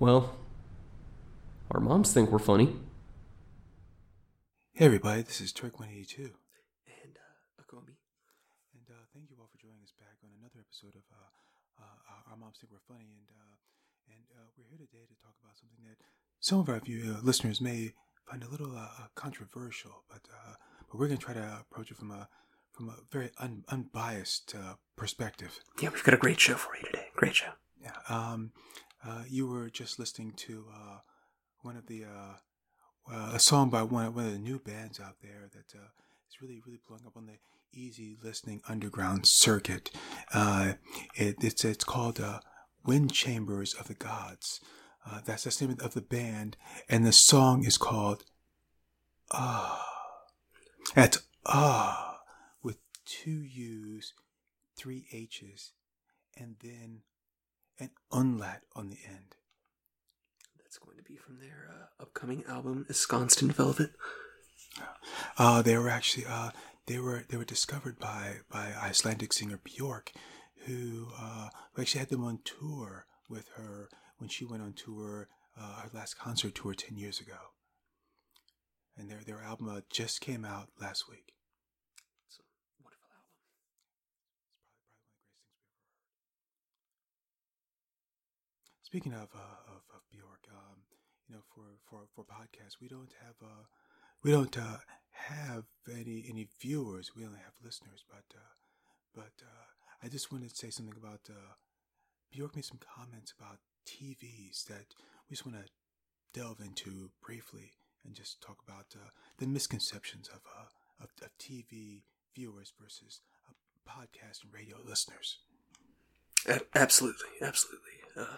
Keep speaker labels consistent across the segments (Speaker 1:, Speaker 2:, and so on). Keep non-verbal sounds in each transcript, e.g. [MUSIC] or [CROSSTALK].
Speaker 1: Well, our moms think we're funny.
Speaker 2: Hey everybody, this is Turk182.
Speaker 1: And uh, Akomi.
Speaker 2: And uh, thank you all for joining us back on another episode of uh, uh, Our Moms Think We're Funny. And, uh, and uh, we're here today to talk about something that some of our view, uh, listeners may find a little controversial, but, uh, but we're going to try to approach it from a, from a very un- unbiased uh, perspective.
Speaker 1: Yeah, we've got a great show for you today. Great show.
Speaker 2: Yeah. Um, uh, you were just listening to uh, one of the uh, a song by one one of the new bands out there that uh, is really really blowing up on the easy listening underground circuit. Uh, it, it's it's called "Wind Chambers of the Gods." That's the name of the band, and the song is called "Ah." That's "Ah" with two U's, three H's, and then an unlat on the end.
Speaker 1: That's going to be from their uh, upcoming album, Ensconced in Velvet.
Speaker 2: Uh, they were actually uh, they were they were discovered by by Icelandic singer Bjork, who uh, who actually had them on tour with her when she went on tour uh, her last concert tour ten years ago. And their their album uh, just came out last week.
Speaker 1: It's a wonderful album.
Speaker 2: Speaking of uh, of, of Bjork, um, you know, for, for, for podcasts, we don't have uh, we don't uh, have any any viewers. We only have listeners. But uh, but uh, I just wanted to say something about uh, Bjork made some comments about TVs that we just want to delve into briefly and just talk about uh, the misconceptions of, uh, of of TV viewers versus uh, podcast and radio listeners.
Speaker 1: Absolutely, absolutely. Uh,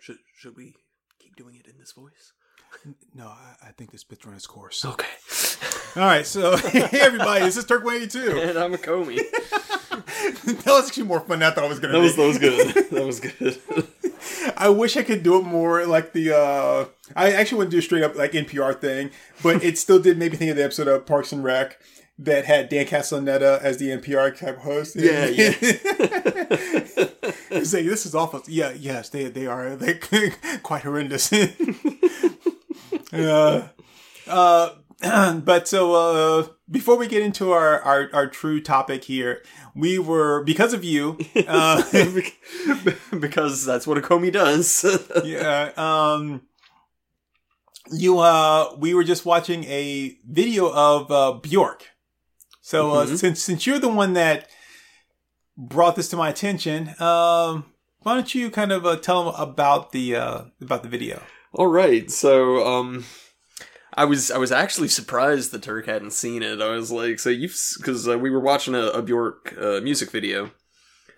Speaker 1: should should we keep doing it in this voice?
Speaker 2: No, I, I think this bit's run its course.
Speaker 1: Okay. [LAUGHS]
Speaker 2: All right, so [LAUGHS] hey everybody, this is Turk Wayne too. [LAUGHS]
Speaker 1: and I'm a Comey.
Speaker 2: that was actually more fun than I thought it was gonna
Speaker 1: That
Speaker 2: be.
Speaker 1: was that was good. That was good.
Speaker 2: I wish I could do it more like the. uh I actually want to do a straight up like NPR thing, but it still did make me think of the episode of Parks and Rec that had Dan Castellaneta as the NPR type host.
Speaker 1: Yeah, yeah. [LAUGHS]
Speaker 2: It's like this is awful. Yeah, yes, they they are [LAUGHS] they quite horrendous. [LAUGHS] uh, uh, [CLEARS THROAT] but so uh, before we get into our, our our true topic here, we were because of you. Uh,
Speaker 1: because that's what a Comey does.
Speaker 2: yeah. Um. You uh, we were just watching a video of uh, Bjork. So uh,
Speaker 1: Mhm.
Speaker 2: since since you're the one that brought this to my attention, um, why don't you kind of uh, tell them about the uh, about the video?
Speaker 1: All right, so um, I was I was actually surprised the Turk hadn't seen it. I was like, so you've because uh, we were watching a, a Bjork uh, music video.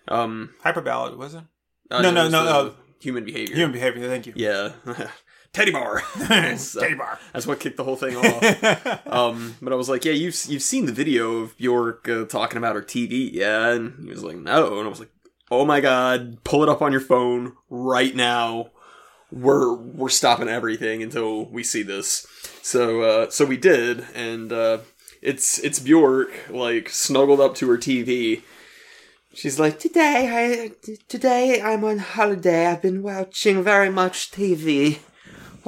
Speaker 1: Um,
Speaker 2: Hyperballad, was it?
Speaker 1: uh,
Speaker 2: No, no, no, no.
Speaker 1: Human behavior.
Speaker 2: Human behavior. Thank you.
Speaker 1: Yeah, [LAUGHS] Teddy bar. [LAUGHS] That's, uh,
Speaker 2: Teddy bar.
Speaker 1: That's what kicked the whole thing off. [LAUGHS] um, but I was like, yeah, you've you've seen the video of Bjork uh, talking about her TV, yeah? And he was like, no, and I was like, oh my god, pull it up on your phone right now. We're we're stopping everything until we see this. So uh, so we did, and uh, it's it's Bjork like snuggled up to her TV. She's like,
Speaker 3: Today, I today I'm on holiday. I've been watching very much TV,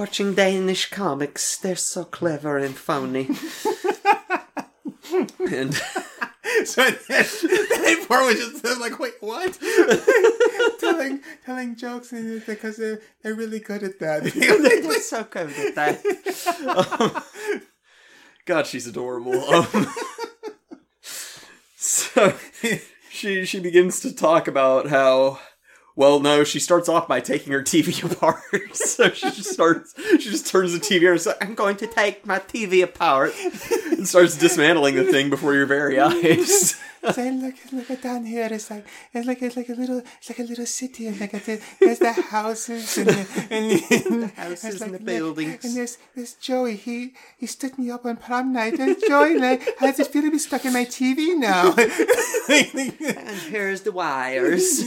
Speaker 3: watching Danish comics. They're so clever and phony. [LAUGHS]
Speaker 1: and [LAUGHS]
Speaker 2: so that, that part was just like, wait, what? [LAUGHS] telling telling jokes and because they're they're really good at that.
Speaker 3: They're so good at that.
Speaker 1: God, she's adorable. Um, so she she begins to talk about how well no she starts off by taking her TV [LAUGHS] apart. [LAUGHS] so she just starts she just turns the TV and says,
Speaker 3: I'm going to take my TV apart.
Speaker 1: and starts dismantling the thing before your very eyes. [LAUGHS] [LAUGHS]
Speaker 2: Say, look, look at down here. It's like it's like it's like a little it's like a little city, and like a, there's the houses and the, and the, [LAUGHS]
Speaker 3: houses
Speaker 2: it's
Speaker 3: and
Speaker 2: like,
Speaker 3: the buildings.
Speaker 2: And there's there's Joey. He he stood me up on prom night. And Joey, like, how does it feel to be stuck in my TV now? [LAUGHS]
Speaker 3: And here's the wires.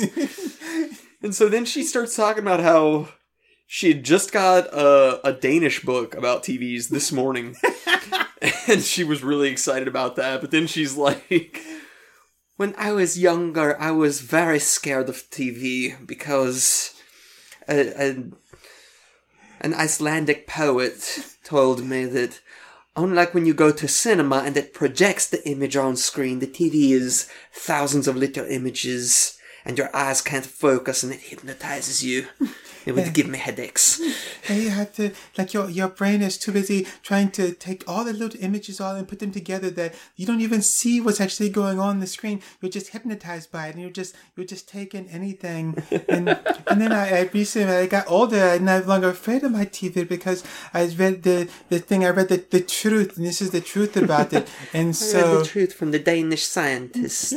Speaker 1: And so then she starts talking about how she had just got a, a Danish book about TVs this morning. and she was really excited about that. But then she's like,
Speaker 3: When I was younger, I was very scared of TV because uh, uh, an Icelandic poet told me that unlike when you go to cinema and it projects the image on screen, the TV is thousands of little images and your eyes can't focus and it hypnotizes you. It would give me headaches. [LAUGHS]
Speaker 2: And you have to, like, your your brain is too busy trying to take all the little images all and put them together that you don't even see what's actually going on, on the screen. You're just hypnotized by it, and you're just you're just taking anything. And [LAUGHS] and then I, I recently I got older, I'm no longer afraid of my TV because I read the the thing. I read the the truth, and this is the truth about it. [LAUGHS] And so.
Speaker 3: the truth from the Danish scientist.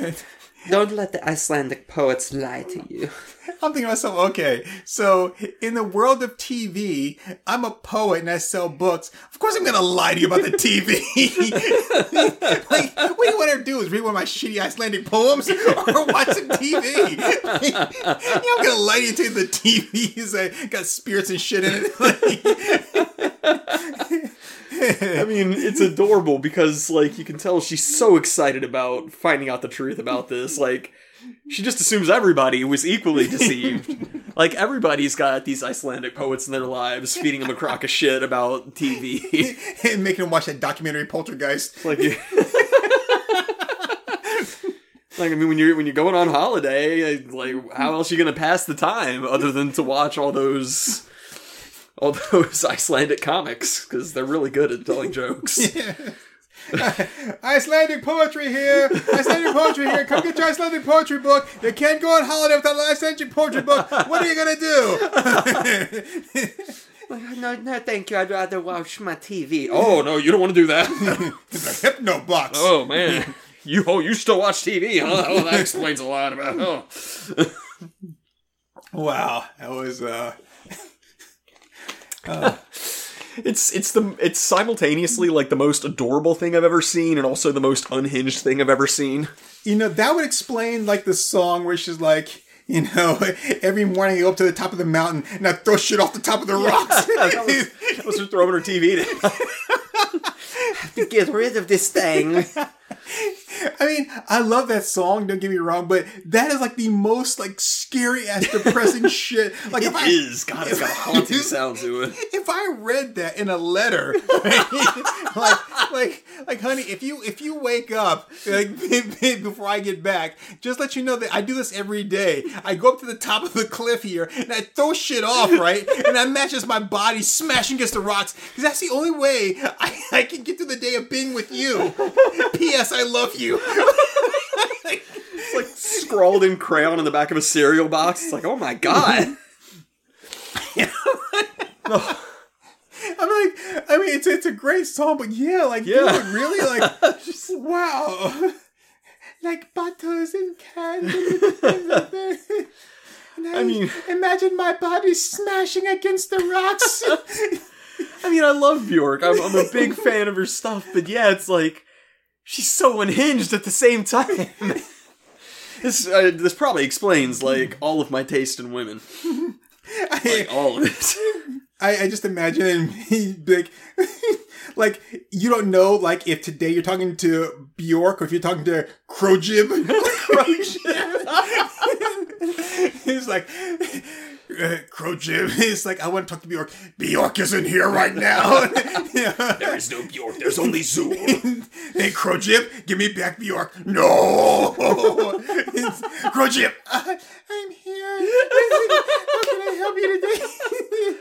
Speaker 3: Don't let the Icelandic poets lie to you. [LAUGHS]
Speaker 2: I'm thinking to myself, okay, so in the world of TV, I'm a poet and I sell books. Of course, I'm going to lie to you about the TV. [LAUGHS] like, what do you want to do is read one of my shitty Icelandic poems or watch some TV. know, [LAUGHS] I'm going to lie to you to the TV is uh, got spirits and shit in it.
Speaker 1: I mean, it's adorable because like you can tell she's so excited about finding out the truth about this. Like she just assumes everybody was equally [LAUGHS] deceived. like everybody's got these Icelandic poets in their lives feeding them a crock of shit about TV. [LAUGHS]
Speaker 2: and making them watch that documentary Poltergeist.
Speaker 1: like [LAUGHS] Like I mean, when you're when you're going on holiday, like how else are you gonna pass the time other than to watch all those all those Icelandic comics because they're really good at telling jokes. [LAUGHS] [LAUGHS]
Speaker 2: Icelandic poetry here. Icelandic poetry here. Come get your Icelandic poetry book. You can't go on holiday without an Icelandic poetry book. What are you gonna do? [LAUGHS]
Speaker 3: No, no, thank you. I'd rather watch my TV.
Speaker 1: Oh no, you don't want to do that.
Speaker 2: it's a hypno box.
Speaker 1: oh man, you oh you still watch TV? Huh? Oh, that explains a lot about. Oh,
Speaker 2: Wow, that was uh. [LAUGHS]
Speaker 1: it's it's the it's simultaneously like the most adorable thing I've ever seen and also the most unhinged thing I've ever seen.
Speaker 2: You know that would explain like the song where she's like. You know, [LAUGHS] every morning I go up to the top of the mountain and I throw shit off the top of the rocks. [LAUGHS]
Speaker 1: that was, that was her throwing her TV.
Speaker 3: To get rid of this thing.
Speaker 2: I mean, I love that song. Don't get me wrong, but that is like the most like scary ass depressing [LAUGHS] shit. Like
Speaker 1: It
Speaker 2: if I,
Speaker 1: is. God, it's got a haunting sound to it. [LAUGHS]
Speaker 2: if I read that in a letter, [LAUGHS] like like like honey, if you if you wake up like before I get back, just let you know that I do this every day. I go up to the top of the cliff here and I throw shit off, right? And that matches my body smashing against the rocks because that's the only way I, I can get through the day of being with you. P.S. I love you.
Speaker 1: Like scrawled in crayon in the back of a cereal box. It's like, oh my god. [LAUGHS] [LAUGHS]
Speaker 2: I'm like, I mean, it's it's a great song, but yeah, like,
Speaker 1: Yeah.
Speaker 2: dude, really, like, [LAUGHS] wow, like butters and candy. And
Speaker 1: I mean-
Speaker 2: imagine my body smashing against the rocks.
Speaker 1: I mean, I love Bjork. I'm, I'm a big fan of her stuff, but yeah, it's like she's so unhinged at the same time. This uh, this probably explains like all of my taste in women, [LAUGHS] like all of it. [LAUGHS]
Speaker 2: I, I just imagine [LAUGHS] me like, like you don't know like if today you're talking to Bjork or if you're talking to Crojib. He's like. [LAUGHS] Uh, Crojib, he's like, I want to talk to Bjork. Bjork isn't here right now. [LAUGHS]
Speaker 1: There is no Bjork. There's only Zoom. [LAUGHS]
Speaker 2: hey, Crojib, give me back Bjork. No! It's, Crojib, I, I'm here. How can I help you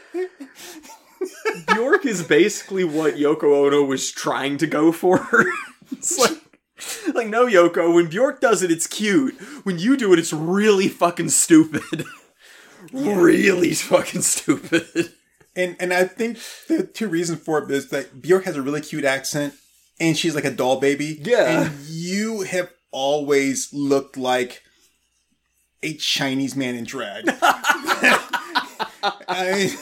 Speaker 2: today?
Speaker 1: Bjork is basically what Yoko Ono was trying to go for. it's like, like no Yoko. When Bjork does it, it's cute. When you do it, it's really fucking stupid. Really fucking stupid.
Speaker 2: And and I think the two reasons for it is that Bjork has a really cute accent and she's like a doll baby.
Speaker 1: Yeah.
Speaker 2: And you have always looked like a Chinese man in drag. [LAUGHS] I,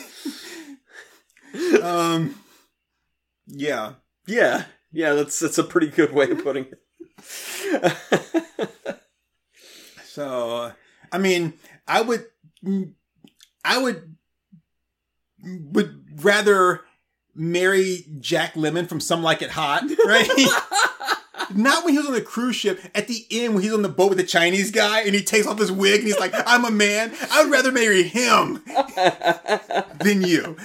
Speaker 2: um yeah.
Speaker 1: Yeah, yeah, that's that's a pretty good way of putting it.
Speaker 2: So I mean, I would I would would rather marry Jack Lemmon from Some Like It Hot, right? [LAUGHS] Not when he was on the cruise ship. At the end, when he's on the boat with the Chinese guy and he takes off his wig and he's like, "I'm a man." I would rather marry him [LAUGHS] than you.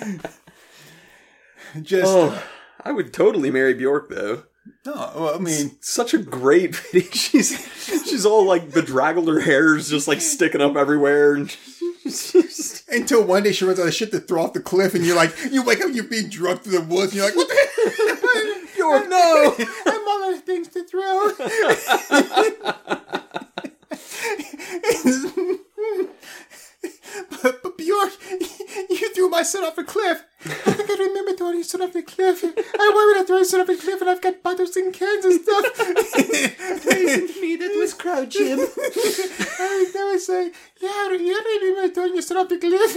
Speaker 2: Just
Speaker 1: Oh, I would totally marry Bjork though.
Speaker 2: No. Well, I mean,
Speaker 1: Such a great [LAUGHS] video. She's she's all like bedraggled. Her hair's just like sticking up everywhere. And [LAUGHS]
Speaker 2: until one day she runs out of shit to throw off the cliff, and you're like, you wake up, you're being drugged through the woods, and you're like, what the
Speaker 1: Bjork, [LAUGHS] no.
Speaker 2: I have all other things to throw. but, but Bjork, you threw my son off a cliff. I think I remember throwing your son off the cliff. I wanted to throw your son off a cliff, and I've got bottles and cans and stuff.
Speaker 3: me, that was Crow Jim.
Speaker 2: I were saying, yeah, I remember throwing your son off the cliff.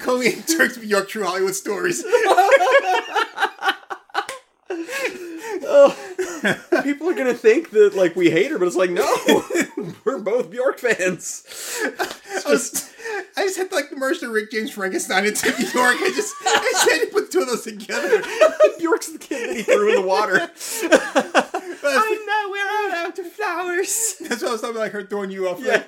Speaker 2: Cody and Turks Bjork True Hollywood Stories. [LAUGHS] [LAUGHS] Oh. [LAUGHS]
Speaker 1: People are gonna think that like we hate her, but it's like no, [LAUGHS] we're both Bjork fans.
Speaker 2: I, was, I just had to like merge the Rick James Frankenstein into Bjork. I just I just had to put two of those together. [LAUGHS]
Speaker 1: Bjork's the kid that he threw in the water.
Speaker 3: I know we're all out of flowers.
Speaker 2: That's what I was talking about, like her throwing you off.
Speaker 1: Yeah.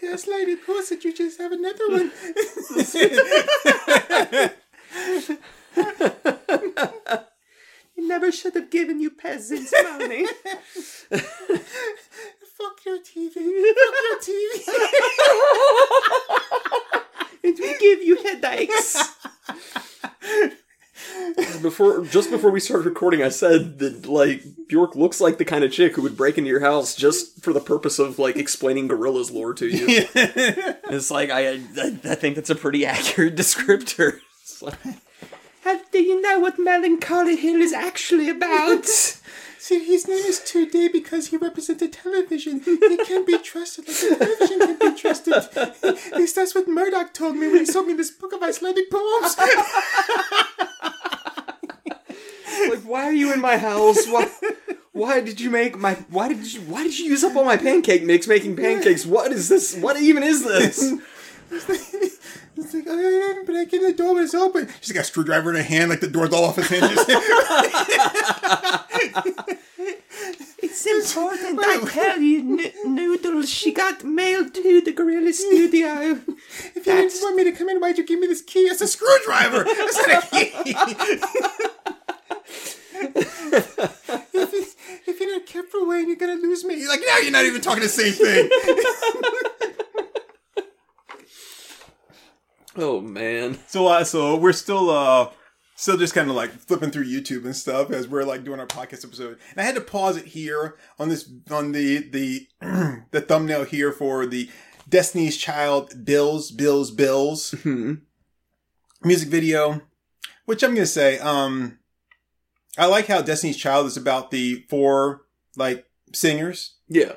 Speaker 2: Yes, lady, puss, did you just have another one?
Speaker 3: You never should have given you peasants money.
Speaker 2: Fuck your TV. Fuck your TV.
Speaker 3: and we give you headaches.
Speaker 1: Before just before we started recording, I said that like Bjork looks like the kind of chick who would break into your house just for the purpose of like explaining Gorillaz lore to you. [LAUGHS] It's like I, I I think that's a pretty accurate descriptor. [LAUGHS] Like-
Speaker 3: How do you know what Melancholy Hill is actually about?
Speaker 2: See, his name is 2D because he represented television. He can be trusted like the television can be trusted. At least that's what Murdoc told me when he sold me this book of Icelandic poems. [LAUGHS]
Speaker 1: like why are you in my house? Why why did you make my why did you why did you use up all my pancake mix making pancakes? What is this? What even is this?
Speaker 2: It's like, [LAUGHS] oh, I didn't break in the door it's open. She's got a screwdriver in her hand, like the door's all off its hinges. [LAUGHS]
Speaker 3: It's important I tell you, N- Noodles, she got mailed to the Gorilla Studio.
Speaker 2: if you didn't want me to come in, why'd you give me this key? It's a screwdriver. It's not a key. if, it, if you're not careful, Wayne, you're gonna lose me. You're like, now you're not even talking the same thing. [LAUGHS]
Speaker 1: Oh man.
Speaker 2: So, uh, so we're still, uh, still just kind of like flipping through YouTube and stuff as we're like doing our podcast episode. And I had to pause it here on this, on the, the, [CLEARS THROAT] the thumbnail here for the Destiny's Child Bills, Bills, Bills music video, which I'm going to say, um, I like how Destiny's Child is about the four, like, singers,
Speaker 1: Yeah.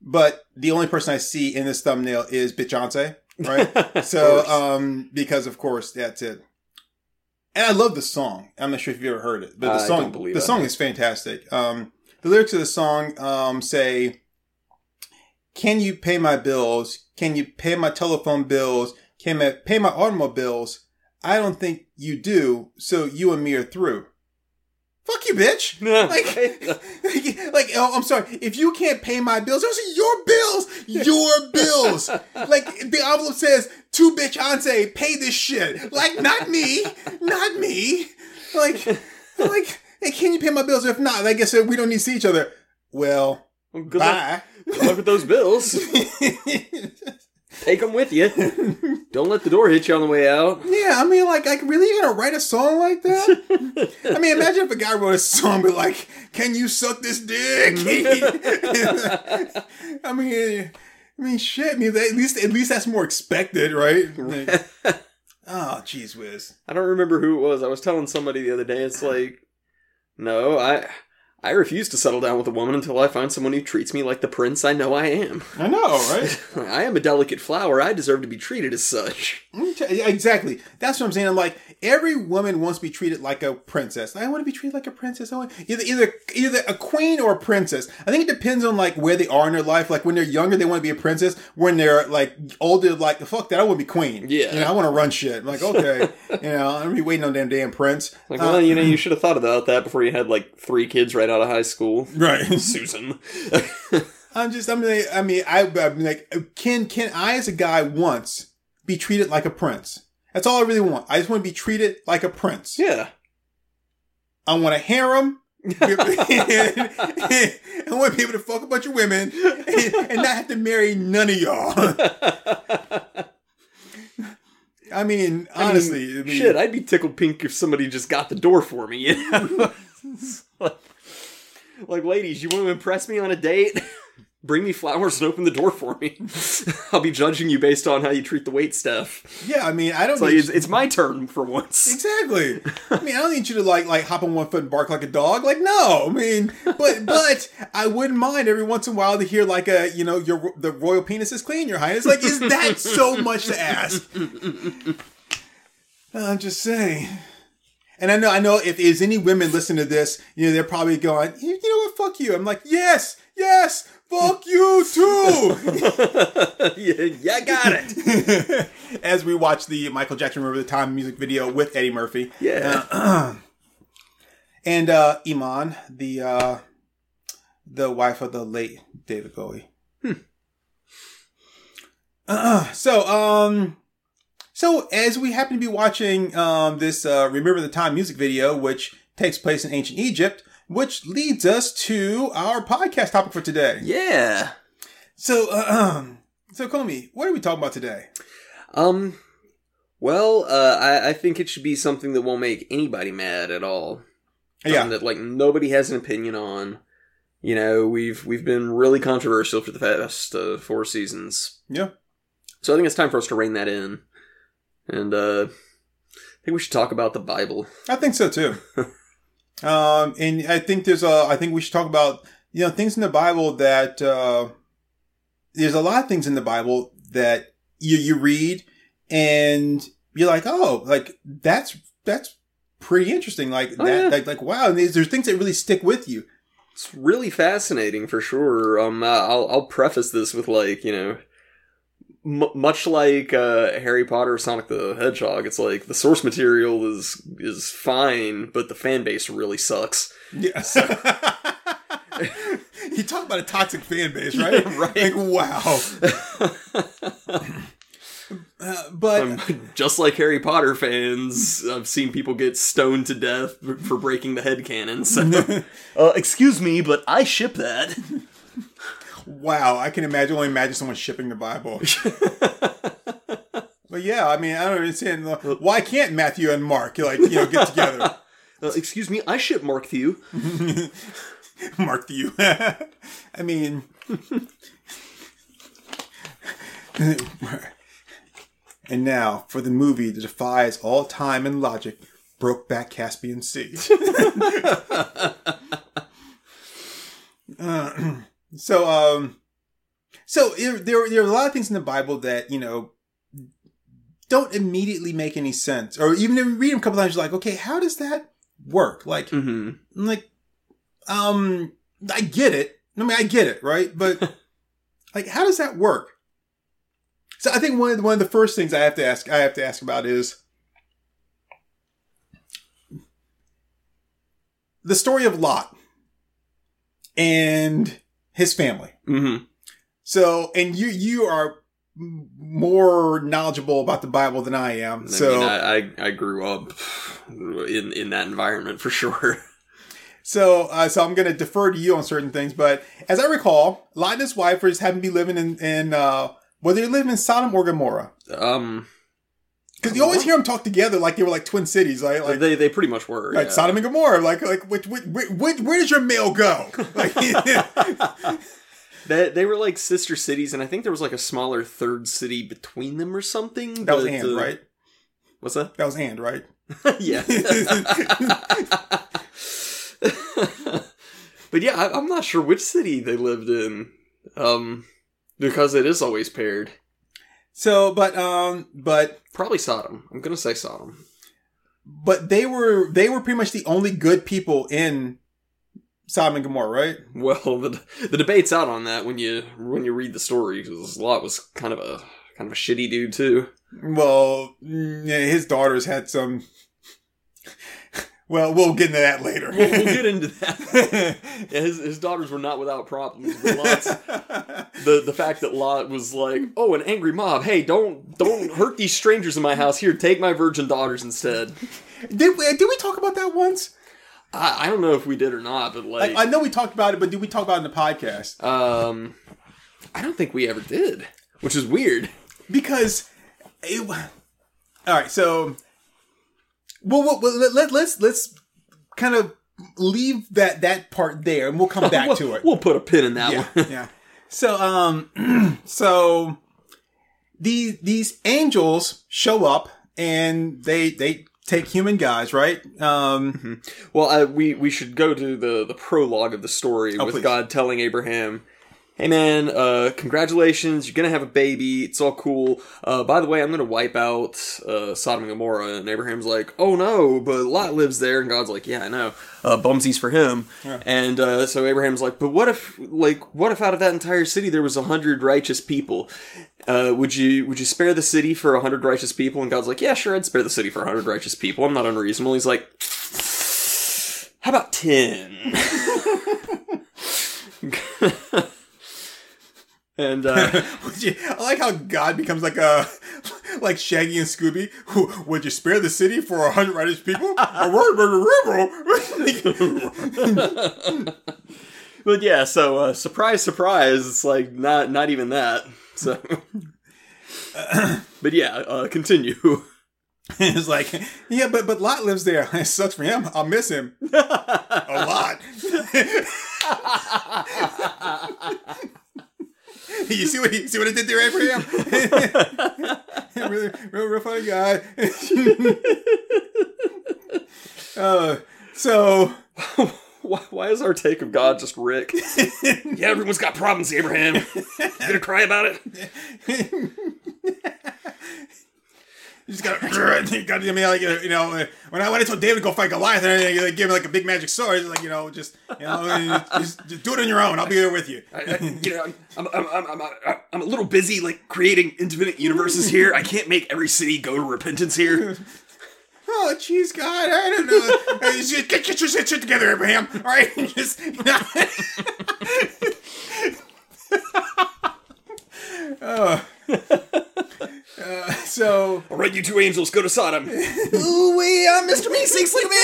Speaker 2: but the only person I see in this thumbnail is Beyonce, right? [LAUGHS] So, um, because of course that's it. And I love the song. I'm not sure if you've ever heard it, but the song, the song
Speaker 1: have.
Speaker 2: is fantastic. Um, the lyrics of the song, um, say, "Can you pay my bills? Can you pay my telephone bills? Can I pay my automobiles? I don't think you do. So you and me are through. Fuck you, bitch. [LAUGHS] like, [LAUGHS] [LAUGHS] like, like, oh, I'm sorry. If you can't pay my bills, those are your bills. Your bills. like the envelope says, "To bitch Ante, pay this shit." Like, not me, not me. Like, like, hey, can you pay my bills? If not, like I said, we don't need to see each other. Well,
Speaker 1: good, luck,
Speaker 2: bye.
Speaker 1: good luck with those bills. Take them with you. [LAUGHS] Don't let the door hit you on the way out.
Speaker 2: Yeah, I mean, like, like, really, you gonna write a song like that? [LAUGHS] I mean, imagine if a guy wrote a song, but like, "Can you suck this dick?" [LAUGHS] I mean, I mean, shit. I mean, at least, at least that's more expected, right? Like, oh, jeez, whiz.
Speaker 1: I don't remember who it was. I was telling somebody the other day. It's like, no, I, I refuse to settle down with a woman until I find someone who treats me like the prince I know I am.
Speaker 2: I know, right? [LAUGHS]
Speaker 1: I am a delicate flower. I deserve to be treated as such.
Speaker 2: exactly. That's what I'm saying. I'm like, every woman wants to be treated like a princess. I want to be treated like a princess. I want either either either a queen or a princess. I think it depends on like where they are in their life. Like when they're younger, they want to be a princess. When they're like older, like fuck that, I want to be queen.
Speaker 1: Yeah.
Speaker 2: you know, I want to run shit. I'm like, okay, [LAUGHS] you know, I'm gonna be waiting on damn damn prince.
Speaker 1: Like,
Speaker 2: Uh,
Speaker 1: well, you know, you [LAUGHS] should have thought about that before you had like three kids right out of high school.
Speaker 2: right. [LAUGHS]
Speaker 1: Susan. [LAUGHS]
Speaker 2: I'm just, I'm like, I mean, I, I'm like, can, can I as a guy once be treated like a prince? That's all I really want. I just want to be treated like a prince.
Speaker 1: yeah.
Speaker 2: I want a harem. [LAUGHS] I want to be able to fuck a bunch of women and, and not have to marry none of y'all. I mean, honestly, I mean,
Speaker 1: Shit, I'd be tickled pink if somebody just got the door for me. You know? like, like, ladies, you want to impress me on a date? [LAUGHS] Bring me flowers and open the door for me. [LAUGHS] I'll be judging you based on how you treat the wait staff.
Speaker 2: yeah, I mean, I don't
Speaker 1: It's
Speaker 2: need
Speaker 1: it's, it's my turn for once.
Speaker 2: Exactly. I mean, I don't need you to like like hop on one foot and bark like a dog. Like, no. I mean, but [LAUGHS] but I wouldn't mind every once in a while to hear like a you know your the royal penis is clean, your highness. Like, is that so much to ask? I'm just saying. And I know I know if there's any women listening to this, you know they're probably going, you, you know what, fuck you. I'm like, yes, yes, fuck [LAUGHS] you too. [LAUGHS]
Speaker 1: yeah, got it. [LAUGHS]
Speaker 2: As we watch the Michael Jackson Remember the Time music video with Eddie Murphy.
Speaker 1: Yeah. [CLEARS THROAT]
Speaker 2: and uh Iman, the uh the wife of the late David Bowie. Uh, [CLEARS THROAT] so um so as we happen to be watching um this uh Remember the Time music video which takes place in ancient Egypt, which leads us to our podcast topic for today.
Speaker 1: yeah.
Speaker 2: So uh, [CLEARS THROAT] um so Comey, what are we talking about today?
Speaker 1: Um. Well, uh, I, I think it should be something that won't make anybody mad at all.
Speaker 2: Yeah.
Speaker 1: That like nobody has an opinion on. You know, we've we've been really controversial for the past uh, four seasons,
Speaker 2: Yeah.
Speaker 1: so I think it's time for us to rein that in. And uh, I think we should talk about the Bible.
Speaker 2: I think so too. [LAUGHS] um, and I think there's a. I think we should talk about you know things in the Bible that uh, there's a lot of things in the Bible that you you read and you're like, oh, like that's that's pretty interesting. Like
Speaker 1: Oh,
Speaker 2: that,
Speaker 1: yeah.
Speaker 2: like like wow. And there's, there's things that really stick with you.
Speaker 1: It's really fascinating for sure. Um, I'll I'll preface this with like you know, m- much like uh, Harry Potter, Sonic the Hedgehog. It's like the source material is is fine, but the fan base really sucks.
Speaker 2: Yeah. [LAUGHS] you talk about a toxic fan base, right? [LAUGHS]
Speaker 1: right.
Speaker 2: Like wow. [LAUGHS] Uh, but
Speaker 1: Um, just like Harry Potter fans, I've seen people get stoned to death for breaking the head canon. So, uh, excuse me, but I ship that.
Speaker 2: Wow, I can imagine only imagine someone shipping the Bible. [LAUGHS] but yeah, I mean, I don't understand uh, why can't Matthew and Mark like you know get together? [LAUGHS]
Speaker 1: Uh, excuse me, I ship Mark to you. [LAUGHS]
Speaker 2: Mark to you. I mean, and now for the movie that defies all time and logic, Brokeback Caspian Sea. [CLEARS THROAT] Uh, [CLEARS THROAT] so, um, so there, there, are a lot of things in the Bible that you know don't immediately make any sense, or even if you read them a couple times, you're like, okay, how does that work? Like,
Speaker 1: hmm
Speaker 2: like, um, I get it. I mean, I get it, right? But [LAUGHS] like, how does that work? So I think one of the, one of the first things I have to ask I have to ask about is the story of Lot and his family.
Speaker 1: hmm
Speaker 2: So, and you you are more knowledgeable about the Bible than I am.
Speaker 1: I
Speaker 2: so,
Speaker 1: mean, I, I I grew up in in that environment for [LAUGHS] sure.
Speaker 2: So, uh, so I'm going to defer to you on certain things, but as I recall, Lot and his wife were just happened to be living in, in uh, whether they live in Sodom or Gomorrah,
Speaker 1: Um,
Speaker 2: because you always hear them talk together like they were like twin cities, right? Like,
Speaker 1: they they pretty much were.
Speaker 2: like
Speaker 1: yeah.
Speaker 2: Sodom and Gomorrah, like like which, which, which, where does your mail go? Like, [LAUGHS]
Speaker 1: They, they were like sister cities, and I think there was like a smaller third city between them or something.
Speaker 2: that was
Speaker 1: but,
Speaker 2: and,
Speaker 1: uh,
Speaker 2: right?
Speaker 1: What's that?
Speaker 2: That was Hand, right? [LAUGHS]
Speaker 1: yeah. [LAUGHS] but yeah, I, I'm not sure which city they lived in, um, because it is always paired.
Speaker 2: So, but um, but
Speaker 1: Probably Sodom. I'm gonna say Sodom.
Speaker 2: but they were they were pretty much the only good people in Sodom and Gomorrah, right?
Speaker 1: Well, the the debate's out on that when you when you read the story because Lot was kind of a kind of a shitty dude too.
Speaker 2: Well, mm, yeah, his daughters had some. Well, we'll get into that later.
Speaker 1: We'll, we'll get into [LAUGHS] that. Yeah, his his daughters were not without problems. But Lot's, [LAUGHS] the the fact that Lot was like, "Oh, an angry mob. Hey, don't don't hurt these strangers in my house. Here, take my virgin daughters instead."
Speaker 2: did we, did we talk about that once?
Speaker 1: I, I don't know if we did or not, but like,
Speaker 2: I, I know we talked about it, but did we talk about it in the podcast?
Speaker 1: um, I don't think we ever did, which is weird.
Speaker 2: because it, all right so well, well, well let, let, let's let's kind of leave that that part there and we'll come back
Speaker 1: we'll,
Speaker 2: to it
Speaker 1: We'll put a pin in that
Speaker 2: yeah,
Speaker 1: one.
Speaker 2: yeah so um [CLEARS THROAT] so these these angels show up and they they take human guys right um
Speaker 1: Well, uh, we we should go to the the prologue of the story
Speaker 2: Oh,
Speaker 1: with
Speaker 2: please.
Speaker 1: God telling Abraham, "Hey man, uh, congratulations, you're gonna have a baby. It's all cool. Uh, by the way, I'm gonna wipe out uh, Sodom and Gomorrah." And Abraham's like, "Oh no, but Lot lives there." And God's like, "Yeah, I know. Uh, bumsies for him." And uh, so Abraham's like, "But what if, like, what if out of that entire city there was a hundred righteous people?" Uh, would you would you spare the city for a hundred righteous people? And God's like, yeah, sure, I'd spare the city for a hundred righteous people. I'm not unreasonable. He's like, how about 10? [LAUGHS] [LAUGHS] and, uh, [LAUGHS]
Speaker 2: you- I like how God becomes like a [LAUGHS] like Shaggy and Scooby. Who- Would you spare the city for a hundred righteous people? A [LAUGHS] word, word,
Speaker 1: but yeah, so, uh, surprise, surprise, it's like, not, not even that. So, but yeah, uh, continue.
Speaker 2: It's like, yeah, but but Lot lives there. It sucks for him. I'll miss him a lot. [LAUGHS] you see what he see what I did there, Abraham? [LAUGHS] really, real, real funny guy. [LAUGHS] uh, so
Speaker 1: why, why is our take of God just Rick? yeah, everyone's got problems, Abraham. You gonna cry about it?
Speaker 2: You just gotta, [LAUGHS] you gotta give me like you know when I when I told David to go fight Goliath and everything, like, give me like a big magic sword. It's like you know just you know just, just do it on your own. I'll be there with you.
Speaker 1: I, I, you know, I'm, I'm, I'm, I'm, I'm, I'm a little busy, like creating infinite universes here. I can't make every city go to repentance here. [LAUGHS]
Speaker 2: Oh, jeez, God, I don't know. Just get, get your shit, together, Abraham. All right, [LAUGHS] just. Uh, uh, so,
Speaker 1: All right, you two angels, go to Sodom.
Speaker 2: ooh we, uh, Mr. Meeseeks, look at me.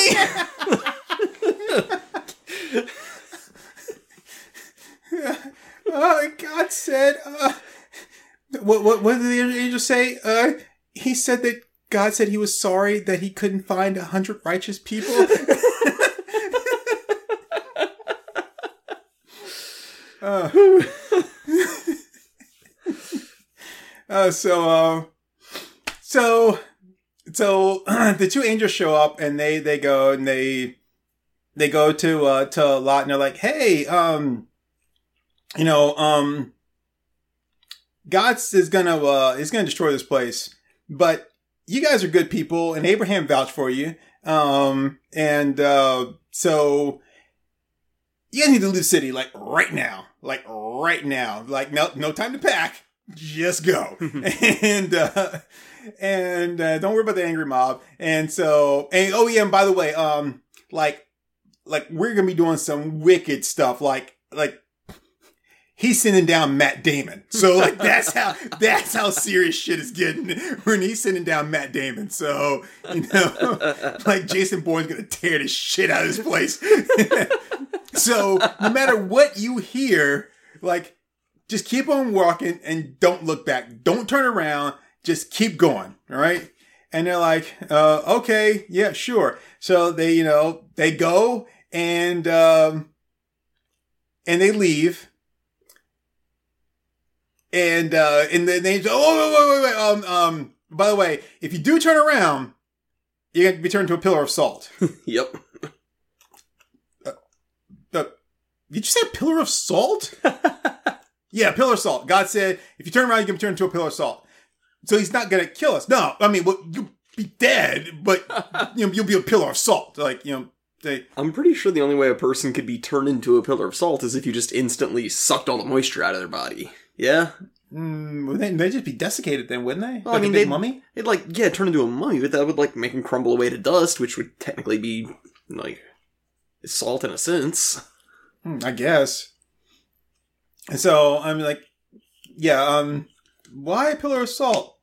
Speaker 2: uh, God said, uh, what, what, what did the angel say? Uh, he said that God said he was sorry that he couldn't find a hundred righteous people. [LAUGHS] Uh, uh, so, uh, so, so [CLEARS THROAT] the two angels show up and they they go and they they go to uh to Lot and they're like, hey, um, you know, um, God is gonna uh is gonna destroy this place, but you guys are good people and Abraham vouched for you, um, and uh, so you guys need to leave the city like right now, like right now, like no no time to pack, just go, [LAUGHS] and uh, and uh, don't worry about the angry mob. And so, and oh yeah, and by the way, um, like like we're gonna be doing some wicked stuff, like like he's sending down Matt Damon. So like [LAUGHS] that's how that's how serious shit is getting when he's sending down Matt Damon. So you know, [LAUGHS] like Jason Bourne's gonna tear the shit out of this place. so no matter what you hear, like just keep on walking and don't look back. Don't turn around. Just keep going. All right. And they're like, uh, okay, yeah, sure. So they, you know, they go and um, and they leave and uh and then they oh wait wait wait wait um um by the way if you do turn around you're gonna be turned to a pillar of salt [LAUGHS]
Speaker 1: yep.
Speaker 2: uh, Did you say a pillar of salt? [LAUGHS] yeah, pillar of salt. God said, if you turn around, you can turn into a pillar of salt. So he's not gonna kill us. No, I mean, well, you'll be dead, but [LAUGHS] you know, you'll be a pillar of salt. Like you know, they.
Speaker 1: I'm pretty sure the only way a person could be turned into a pillar of salt is if you just instantly sucked all the moisture out of their body. Yeah?
Speaker 2: Mm, they, they'd just be desiccated then, wouldn't they?
Speaker 1: Well,
Speaker 2: like
Speaker 1: I mean,
Speaker 2: a big
Speaker 1: they'd-
Speaker 2: mummy.
Speaker 1: It'd like, yeah, turn into a mummy, but that would like make them crumble away to dust, which would technically be like salt in a sense.
Speaker 2: Hmm, I guess. And so I'm like, yeah, um, why a pillar of salt?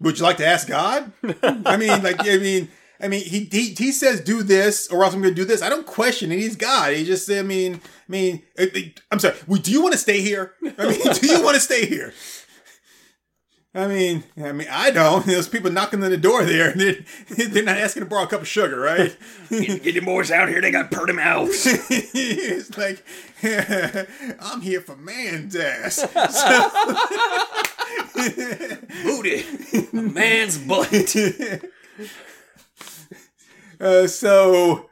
Speaker 2: Would you like to ask God? I mean, [LAUGHS] like, I mean, I mean, he, he he says do this or else I'm going to do this. I don't question it. He's God. He just, I mean, I mean, it- it- I'm sorry. Do you want to stay here? I mean, [LAUGHS] do you want to stay here? I mean, I mean, I don't. [LAUGHS] There's people knocking on the door there. and [LAUGHS] They're, they're not asking to borrow a cup of sugar, right? [LAUGHS]
Speaker 1: Get your boys out here, they got purty mouths.
Speaker 2: it's like I'm here for man's ass.
Speaker 1: Booty. A man's butt.
Speaker 2: uh, so,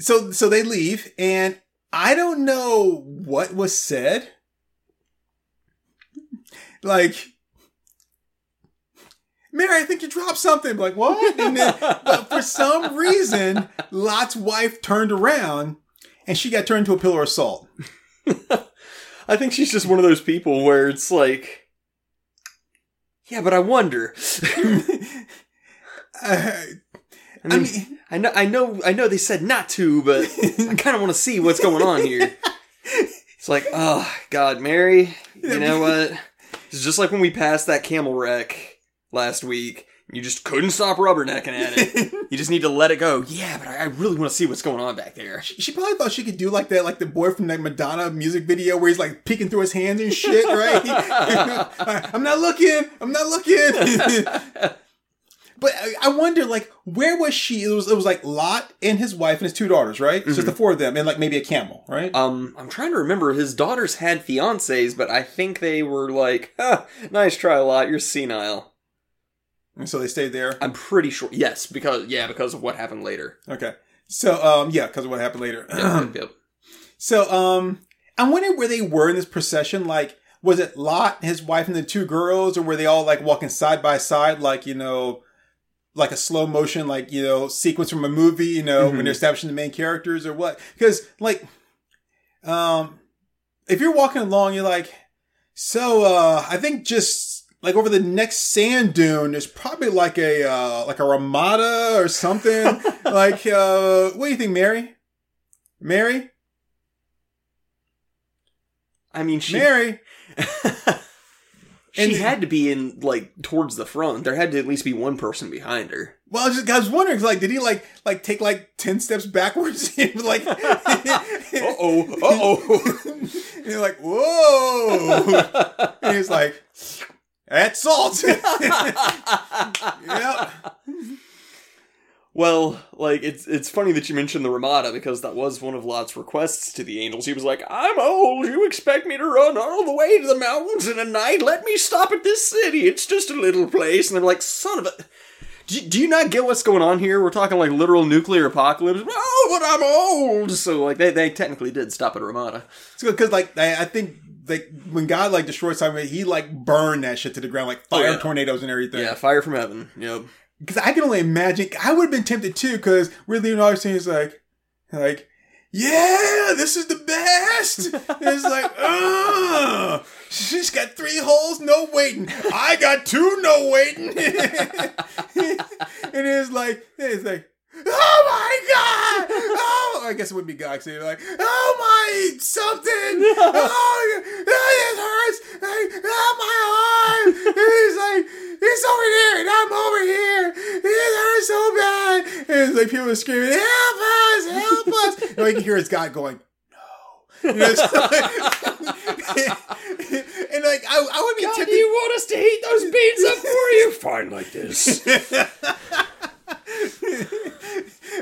Speaker 2: so, so they leave, and I don't know what was said. Like, Mary, I think you dropped something. Like what? And then, but [LAUGHS] for some reason, Lot's wife turned around, and she got turned into a pillar of salt. [LAUGHS]
Speaker 1: I think she's just one of those people where it's like, yeah, but I wonder. [LAUGHS]
Speaker 2: Uh,
Speaker 1: I
Speaker 2: I
Speaker 1: mean,
Speaker 2: mean,
Speaker 1: I know, I know, I know they said not to, but I kind of want to see what's going on here. It's like, oh God, Mary, you know what? It's just like when we passed that camel wreck last week. You just couldn't stop rubbernecking at it. [LAUGHS] You just need to let it go. Yeah, but I I really want to see what's going on back there.
Speaker 2: She probably thought she could do like that, like the boy from that Madonna music video where he's like peeking through his hands and shit, right? [LAUGHS] I'm not looking. I'm not looking. [LAUGHS] but I- I wonder, like, where was she? It was it was like Lot and his wife and his two daughters, right? So it's the four of them and like maybe a camel, right?
Speaker 1: Um, I'm trying to remember. His daughters had fiancés, but I think they were like, ah, "Nice try, lot. You're senile."
Speaker 2: And so they stayed there.
Speaker 1: I'm pretty sure. Yes, because yeah, because of what happened later.
Speaker 2: Okay. So um yeah, because of what happened later.
Speaker 1: Yep, yep. [CLEARS THROAT]
Speaker 2: So, um, I'm wondering where they were in this procession. Like, was it Lot, his wife, and the two girls, or were they all like walking side by side, like you know, like a slow motion, like you know, sequence from a movie, you know, when
Speaker 1: Mhm.
Speaker 2: they're establishing the main characters, or what? Because like, um, if you're walking along, you're like, so uh, I think just like over the next sand dune, there's probably like a uh, like a Ramada or something. [LAUGHS] like, uh, what do you think, Mary? Mary?
Speaker 1: I mean, she
Speaker 2: Mary. [LAUGHS]
Speaker 1: she
Speaker 2: And-
Speaker 1: had to be in like towards the front. There had to at least be one person behind her.
Speaker 2: Well, I was, just, I was wondering, like, did he like like take like ten steps backwards? [LAUGHS] and like, uh
Speaker 1: oh, uh oh.
Speaker 2: and you're like, whoa! and he's like, that's salt. [LAUGHS] yep.
Speaker 1: Well, like it's it's funny that you mentioned the Ramada because that was one of Lot's requests to the angels. He was like, "I'm old. You expect me to run all the way to the mountains in a night? Let me stop at this city. It's just a little place." And they're like, "Son of a." Do do you not get what's going on here? We're talking like literal nuclear apocalypse. Oh, but I'm old. So like they, they technically did stop at Ramada.
Speaker 2: because like I, I think like when God like destroyed something, he like burned that shit to the ground, like oh, fire
Speaker 1: Oh, yeah.
Speaker 2: tornadoes and everything.
Speaker 1: Yeah, fire from heaven. Yep.
Speaker 2: Because I can only imagine. I would have been tempted too. Because we're leaving all is like, like, yeah, this is the best. [LAUGHS] And it's like, oh, she's got three holes, no waiting. I got two, no waiting. [LAUGHS] and it's like, it's like. Oh my god! Oh, I guess it would be God saying like, "Oh my something! [LAUGHS] Oh, this hurts! Like, oh my arm!" And [LAUGHS] he's like, "It's over there, and I'm over here. It hurts so bad!" And it's like people are screaming, "Help us! Help us!" And all you can hear is God going. You know, it's like- [LAUGHS] and like I, I would be tempted.
Speaker 1: Do you want us to heat those beans up for you? [LAUGHS] Fine like this. [LAUGHS]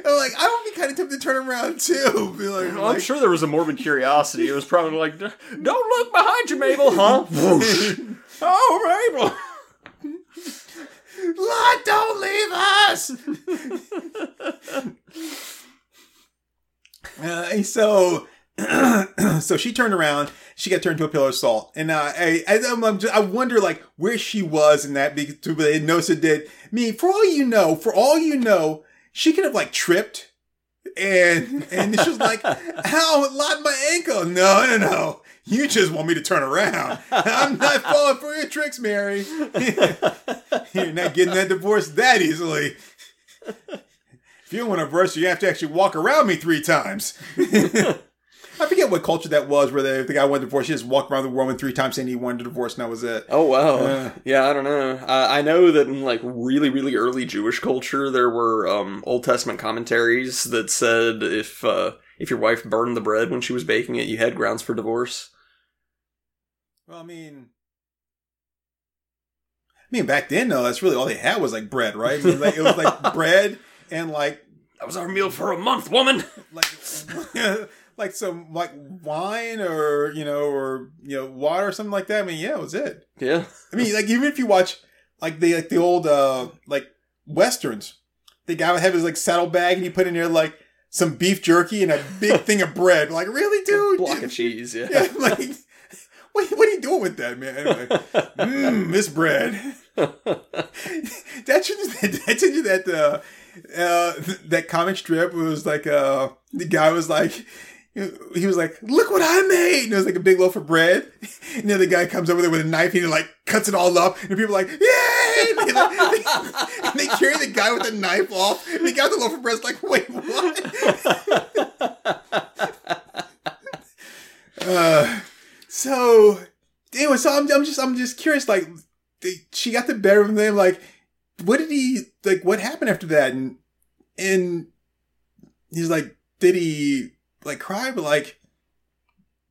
Speaker 2: I'm like I would be kind of tempted to turn around too. Be like,
Speaker 1: I'm
Speaker 2: like-
Speaker 1: sure there was a morbid curiosity. It was probably like, "Don't look behind you, Mabel, huh?" Oh, Mabel.
Speaker 2: Lot, don't leave us. uh, so [CLEARS THROAT] so she turned around. She got turned to a pillar of salt, and uh, I, I, I'm, just, I wonder like where she was in that because that. I mean, for all you know, for all you know, she could have like tripped, and and she was like, [LAUGHS] "How locked my ankle?" No, no, no. You just want me to turn around. I'm not [LAUGHS] falling for your tricks, Mary. [LAUGHS] You're not getting that divorce that easily. If you want a divorce, you have to actually walk around me three times. I forget what culture that was where the, the guy wanted divorce. He just walked around the woman three times saying he wanted a divorce, and that was it.
Speaker 1: Oh wow,
Speaker 2: Uh.
Speaker 1: yeah, I don't know. Uh, I know that in like really, really early Jewish culture, there were um, Old Testament commentaries that said if uh, if your wife burned the bread when she was baking it, you had grounds for divorce.
Speaker 2: Well, I mean, I mean, back then though, that's really all they had was like bread, right? I mean, like, it was like [LAUGHS] bread and like
Speaker 1: That was our meal for a month, woman.
Speaker 2: like [LAUGHS] like some like wine or you know or you know water or something like that. I mean, yeah, it was it.
Speaker 1: Yeah,
Speaker 2: I mean, like even if you watch like the like the old uh like westerns, the guy would have his like saddlebag and he put in there like some beef jerky and a big [LAUGHS] thing of bread. Like, really, dude?
Speaker 1: block of cheese. Yeah.
Speaker 2: Yeah, [LAUGHS] like what, what are you doing with that, man? Anyway, mmm, this bread. [LAUGHS] that should that should that uh, uh that comic strip was like uh the guy was like he was like, "Look what I made!" And it was like a big loaf of bread. [LAUGHS] And then the guy comes over there with a knife and he like cuts it all up. And people are like, "Yay!" [LAUGHS] And they, like, [LAUGHS] and they carry the guy with the knife off. And guy with the loaf of bread's like, "Wait, what?" uh, so anyway, so I'm, I'm just I'm just curious. Like, they, she got the better of him. Like, what did he like? What happened after that? And and he's like, did he like cry? But like,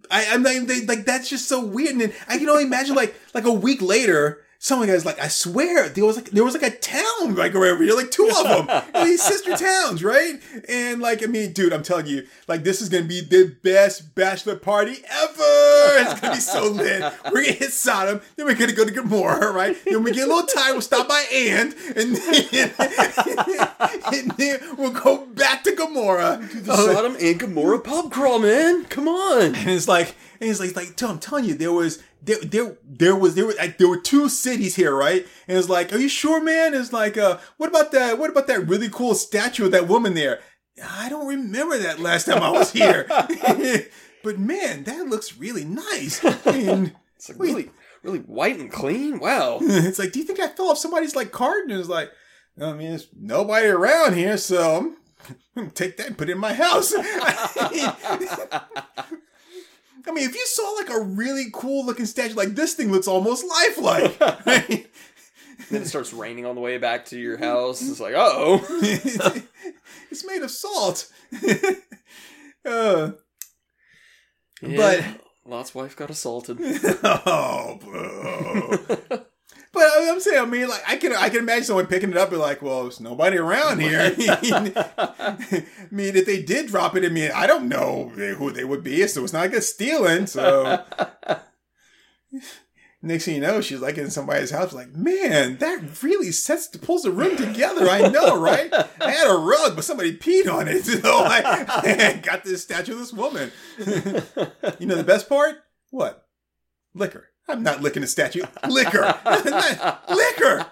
Speaker 2: I I'm like, they, like that's just so weird. And I can only imagine like like a week later. Some of guy's like, I swear, there was like there was like a town like around here, like two of them, and [LAUGHS] these sister towns, right? And like, I mean, dude, I'm telling you, like, this is gonna be the best bachelor party ever. It's gonna be so [LAUGHS] lit. We're gonna hit Sodom, then we're gonna go to Gomorrah, right? Then we get a little tired, we'll stop by And, and then, [LAUGHS] and then we'll go back to Gomorrah.
Speaker 1: The Sodom and Gomorrah pub crawl, man. Come on.
Speaker 2: And it's like, and it's like, like, I'm telling you, there was, there, there, there was, there were, like, there were two cities here, right? And it's like, are you sure, man? It's like, uh, what about that? What about that really cool statue of that woman there? I don't remember that last time I was here. [LAUGHS] but man, that looks really nice. And [LAUGHS]
Speaker 1: It's like really, really white and clean. Wow. [LAUGHS]
Speaker 2: it's like, do you think I fell off somebody's like cart? And it's like, I mean, there's nobody around here, so I'm take that and put it in my house. I mean, if you saw like a really cool looking statue, like this thing looks almost lifelike. Right? [LAUGHS] [LAUGHS]
Speaker 1: then it starts raining on the way back to your house. It's like, oh. [LAUGHS]
Speaker 2: it's made of salt. uh,
Speaker 1: But Lot's wife got assaulted.
Speaker 2: oh, bro. But I'm saying, I mean, like, I can, I can imagine someone picking it up and like, well, there's nobody around here. [LAUGHS] I mean, if they did drop it, I mean, I don't know who they would be, so it's not like it's stealing. So [LAUGHS] next thing you know, she's like in somebody's house, like, man, that really sets pulls the room together. I know, right? I had a rug, but somebody peed on it, so I, I got this statue of this woman. [LAUGHS] you know the best part? What? Liquor. I'm not licking a statue. Liquor. [LAUGHS] Liquor.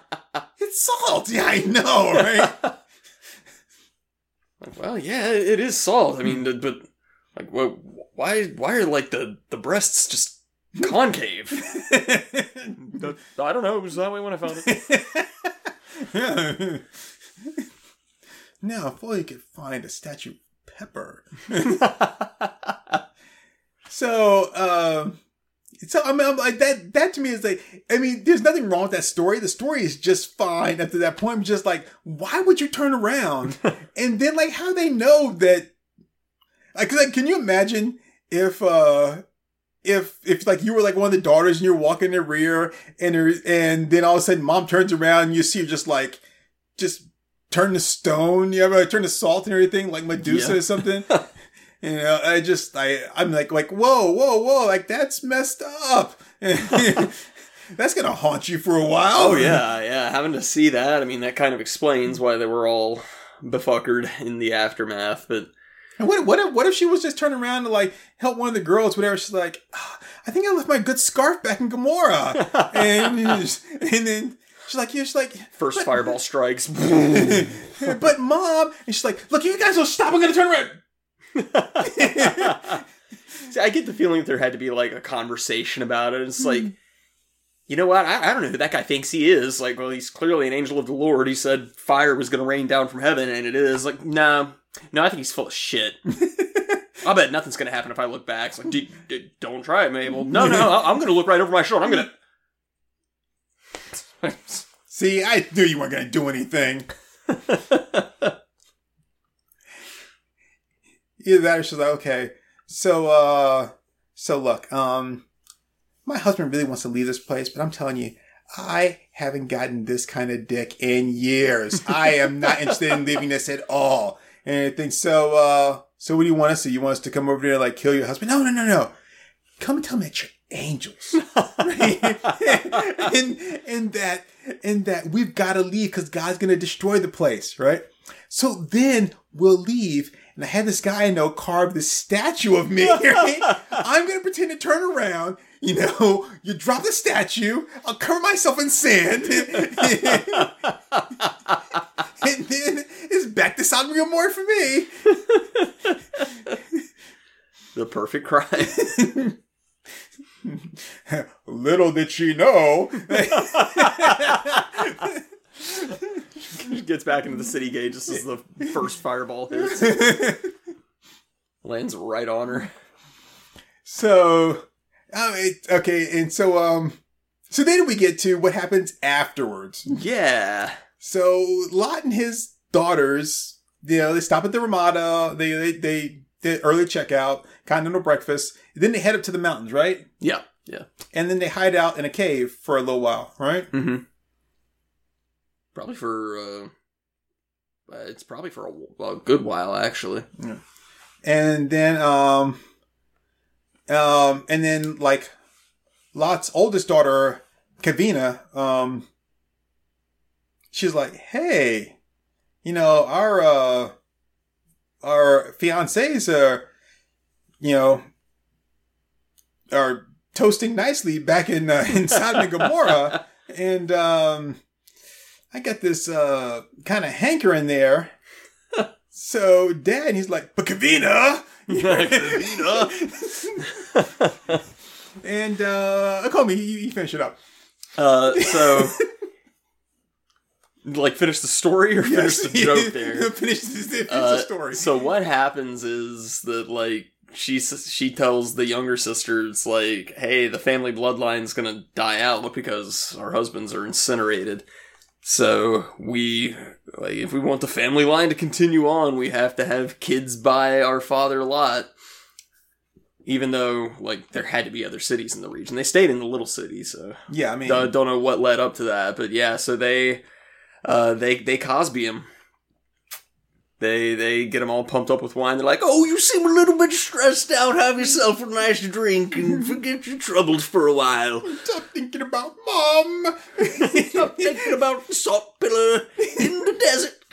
Speaker 2: It's salt. Yeah, I know, right? [LAUGHS]
Speaker 1: Well, yeah, it is salt. I mean, but like, wh- why? Why are like the the breasts just concave? [LAUGHS] I don't know. It was that way when I found it.
Speaker 2: now, if only you could find a statue of Pepper. so, um, so I mean, I'm like that. That to me is like, I mean, there's nothing wrong with that story. The story is just fine after that point. I'm just like, why would you turn around? [LAUGHS] and then, like, how they know that? Like, like, can you imagine if, uh, if if like you were like one of the daughters and you're walking in the rear and there, and then all of a sudden mom turns around and you see her just like just turn to stone, you ever turn to salt and everything like Medusa
Speaker 1: Yeah.
Speaker 2: or something. [LAUGHS] you know, I just I I'm like like whoa whoa whoa like that's messed up. [LAUGHS] that's gonna haunt you for a while.
Speaker 1: Oh yeah, yeah. Having to see that, I mean, that kind of explains why they were all befuckered in the aftermath. But
Speaker 2: And what what if what if she was just turning around to like help one of the girls, whatever? She's like, "Ah, I think I left my good scarf back in Gomorrah, [LAUGHS] and and then she's like, yeah, she's like,
Speaker 1: First fireball strikes. [LAUGHS]
Speaker 2: but mom, and she's like, look, you guys will stop. I'm gonna turn around.
Speaker 1: See, [LAUGHS] I get the feeling that there had to be like a conversation about it. It's hmm. like, you know what? I, I don't know who that guy thinks he is. Like, well, he's clearly an angel of the Lord. He said fire was going to rain down from heaven, and it is. Like, no, no, I think he's full of shit. [LAUGHS] I bet nothing's going to happen if I look back. It's like, "D- d- don't try it, Mabel. No, no, I'm going to look right over my shoulder. I'm going to.
Speaker 2: See, I knew you weren't gonna do anything. [LAUGHS] Either that or she's like, okay, so uh so look, um my husband really wants to leave this place, but I'm telling you, I haven't gotten this kind of dick in years. I am not interested in leaving this at all. And I think so uh so what do you want us to? You want us to come over there and like kill your husband? No, no, no, no. Come and tell me that you're angels. [LAUGHS] right? [LAUGHS] and and that and that we've got to leave because God's gonna destroy the place, right? So then we'll leave, and I had this guy I know carve this statue of me. [LAUGHS] Right? I'm gonna pretend to turn around. You know, you drop the statue. I'll cover myself in sand, [LAUGHS] and then it's back to Sodom and Gomorrah for me. [LAUGHS]
Speaker 1: the perfect crime.
Speaker 2: Little did she know. [LAUGHS]
Speaker 1: Gets back into the city gate just as the first fireball hits. [LAUGHS] Lands right on her.
Speaker 2: So, oh, it, okay, and so um, so then we get to what happens afterwards.
Speaker 1: Yeah.
Speaker 2: So Lot and his daughters, you know, they stop at the Ramada. They they they did early checkout, continental breakfast. Then they head up to the mountains, right?
Speaker 1: Yeah. Yeah.
Speaker 2: And then they hide out in a cave for a little while, right?
Speaker 1: Mm-hmm. Probably for uh, uh, it's probably for a, a good while actually.
Speaker 2: And then um, um, and then like Lot's oldest daughter, Kavina, um, she's like, "Hey, you know, our uh, our fiancés are, you know, are toasting nicely back in uh, in [LAUGHS] Sodom and Gomorrah, and um, I got this uh kind of hankering there." [LAUGHS] So dad, he's like, but Kavina, [LAUGHS] [LAUGHS] and uh, call me. You, you finish it up.
Speaker 1: Uh, so like finish the story or finish the joke there.
Speaker 2: finish, the- finish
Speaker 1: Uh,
Speaker 2: the story.
Speaker 1: So what happens is that like she she tells the younger sisters like, "Hey, the family bloodline's gonna die out because our husbands are incinerated. So we like if we want the family line to continue on, we have to have kids by our father Lot." Even though like there had to be other cities in the region, they stayed in the little city, so
Speaker 2: yeah, I mean,
Speaker 1: don't, don't know what led up to that, but yeah. So they, uh, they they Cosby him. They they get them all pumped up with wine. They're like, "Oh, you seem a little bit stressed out. Have yourself a nice drink and [LAUGHS] forget your troubles for a while.
Speaker 2: stop thinking about mom. [LAUGHS]
Speaker 1: Stop thinking about salt pillar in the desert."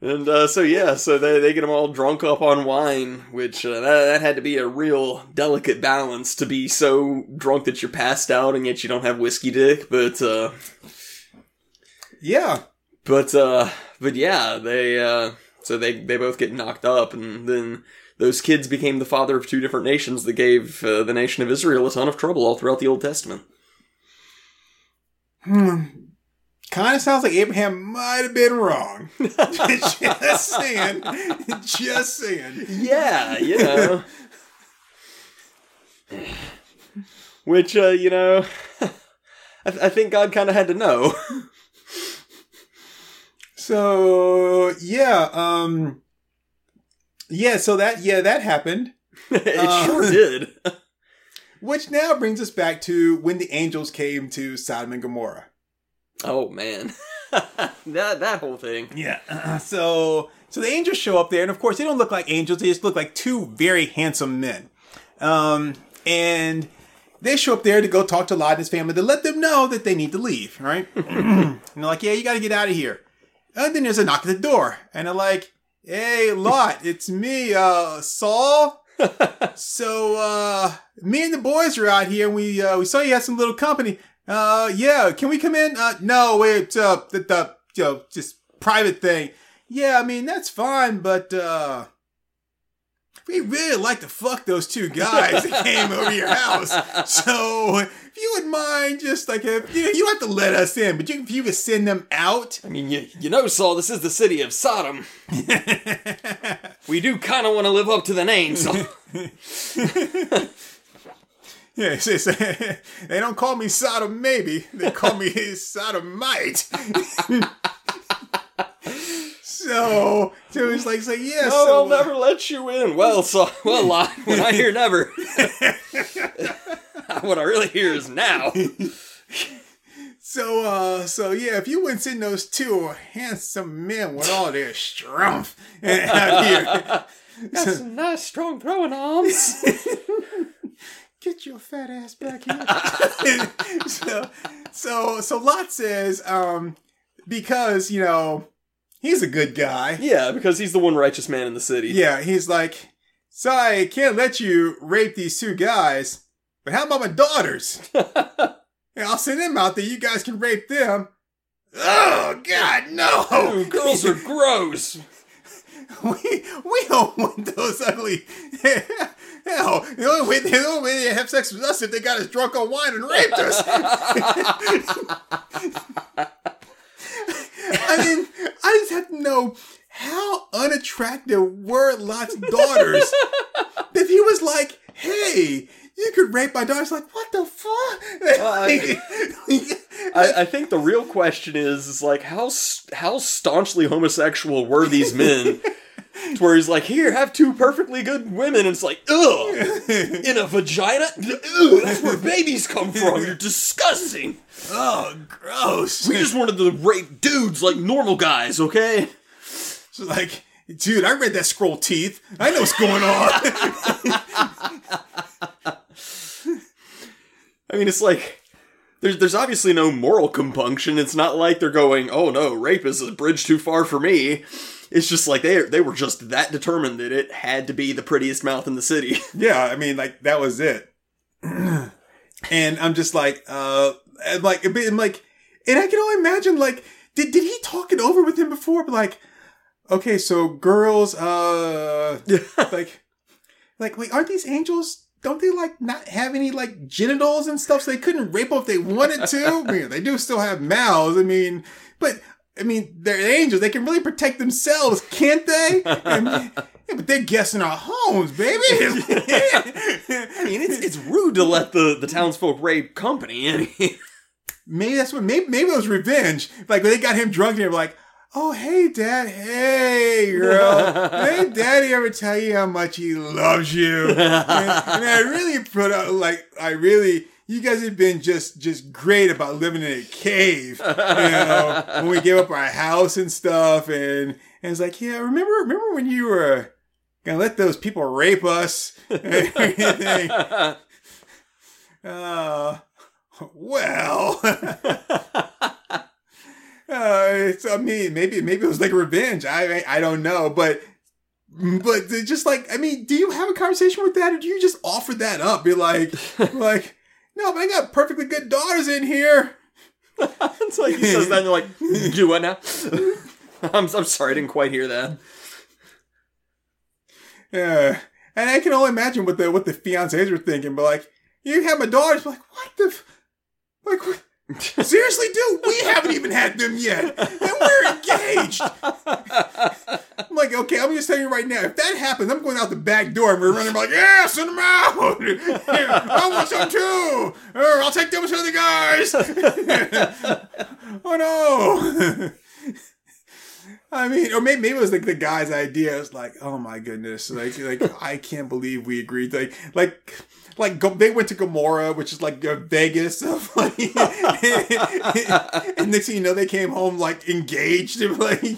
Speaker 1: And uh, so yeah, so they they get them all drunk up on wine, which uh, that, that had to be a real delicate balance to be so drunk that you're passed out and yet you don't have whiskey dick, but. uh
Speaker 2: yeah,
Speaker 1: But uh but yeah, they uh so they they both get knocked up and then those kids became the father of two different nations that gave uh, the nation of Israel a ton of trouble all throughout the Old Testament.
Speaker 2: kind of sounds like Abraham might have been wrong. [LAUGHS] just saying, just saying.
Speaker 1: Yeah, you know. Which uh, you know, [LAUGHS] I, I think God kind of had to know. [LAUGHS]
Speaker 2: So yeah, um, yeah. So that yeah that happened. [LAUGHS]
Speaker 1: it
Speaker 2: Uh,
Speaker 1: sure did. [LAUGHS]
Speaker 2: Which now brings us back to when the angels came to Sodom and Gomorrah.
Speaker 1: Oh man, [LAUGHS] that that whole thing.
Speaker 2: Yeah. So so the angels show up there, and of course they don't look like angels; they just look like two very handsome men. Um, and they show up there to go talk to Lot and his family to let them know that they need to leave. Right? [CLEARS THROAT] and they're like, "Yeah, you got to get out of here." And then there's a knock at the door, and they're like, Hey, Lot, [LAUGHS] it's me, uh, Saul. [LAUGHS] so, uh, me and the boys are out here and we, uh, we saw you had some little company. Uh, yeah, can we come in? Uh, no, wait, uh, the, the, you know, just private thing. Yeah, I mean, that's fine, but, uh, we really like to fuck those two guys that [LAUGHS] came over your house. So, if you would mind, just like, if, you know, you don't have to let us in, but you, if you could send them out.
Speaker 1: I mean, you, you know, Saul, this is the city of Sodom. [LAUGHS] we do kind of want to live up to the name, so. [LAUGHS]
Speaker 2: Yeah, it's, it's, they don't call me Sodom maybe. They call me Sodomite. So, so it's like, say, yeah,
Speaker 1: No,
Speaker 2: so,
Speaker 1: I'll
Speaker 2: uh,
Speaker 1: never let you in. Well, so, well, [LAUGHS] Lot, when I hear never, [LAUGHS] what I really hear is now.
Speaker 2: so, uh, so yeah, if you wouldn't send those two handsome men with all their strength [LAUGHS] out here,
Speaker 1: That's some nice, strong throwing arms.
Speaker 2: get your fat ass back here. so, so, so Lot says, um, because you know he's a good guy.
Speaker 1: yeah, because he's the one righteous man in the city.
Speaker 2: Yeah, he's like, sorry, I can't let you rape these two guys, but how about my daughters? [LAUGHS] yeah, I'll send them out there. You guys can rape them. Oh God, no!
Speaker 1: Ooh, girls are [LAUGHS] gross.
Speaker 2: we we don't want those ugly. [LAUGHS] Hell, the only way the only way they have sex with us if they got us drunk on wine and raped us. I mean, I just have to know how unattractive were Lot's daughters. that he was like, "Hey, you could rape my daughters," like, what the fuck? [LAUGHS]
Speaker 1: I, I think the real question is, is like how how staunchly homosexual were these men? To where he's like, here, have two perfectly good women, and it's like, ugh, [LAUGHS] in a vagina, ugh, that's where babies come from. You're disgusting.
Speaker 2: oh, gross.
Speaker 1: We just wanted to rape dudes like normal guys, okay?
Speaker 2: So like, dude, I read that scroll teeth. I know what's going on. [LAUGHS]
Speaker 1: I mean, it's like there's there's obviously no moral compunction. It's not like they're going, "Oh no, rape is a bridge too far for me." It's just like they they were just that determined that it had to be the prettiest mouth in the city. [LAUGHS]
Speaker 2: yeah, I mean, like that was it. [CLEARS THROAT] and I'm just like, uh, and like, I'm like, and I can only imagine, like, did did he talk it over with him before? But like, okay, so girls, uh, [LAUGHS] like, like, wait, aren't these angels? Don't they like not have any like genitals and stuff, so they couldn't rape them if they wanted to? [LAUGHS] I mean, they do still have mouths. I mean, but I mean, they're angels. They can really protect themselves, can't they? And- [LAUGHS] yeah, but they're guessing our homes, baby. [LAUGHS]
Speaker 1: I mean, it's it's rude to let the the townsfolk rape company. I mean,
Speaker 2: maybe that's what. Maybe, maybe it was revenge. Like when they got him drunk, they were like, "Oh, hey, dad. Hey, girl. hey, [LAUGHS] daddy ever tell you how much he loves you?" and, and I really put out like I really. You guys have been just just great about living in a cave. You know, [LAUGHS] when we gave up our house and stuff, and and it's like, yeah, remember remember when you were gonna let those people rape us [LAUGHS] [LAUGHS] and everything. Uh, well, uh, it's, I mean, maybe maybe it was like revenge. I I don't know, but but just like I mean, do you have a conversation with that, or do you just offer that up? Be like, like, no, but I got perfectly good daughters in here. [LAUGHS]
Speaker 1: it's like he says that, and they're like, [LAUGHS] "Do what now?" [LAUGHS] I'm I'm sorry, I didn't quite hear that.
Speaker 2: Yeah, and I can only imagine what the what the fiancés were thinking. But like, you have my daughters. But like, what the, f- like, what? seriously, dude, we haven't even had them yet, and we're engaged. I'm like, okay, I'm just telling you right now, if that happens, I'm going out the back door and we're running like, yeah, send them out. [LAUGHS] I want some too. Or I'll take them some the guys. [LAUGHS] oh no. [LAUGHS] I mean, or maybe, maybe it was like the guy's idea. It's like, oh my goodness, like, like I can't believe we agreed. Like, like, like go, they went to Gomorrah, which is like uh, Vegas, of [LAUGHS] like, and next thing you know, they came home like engaged and like, [LAUGHS]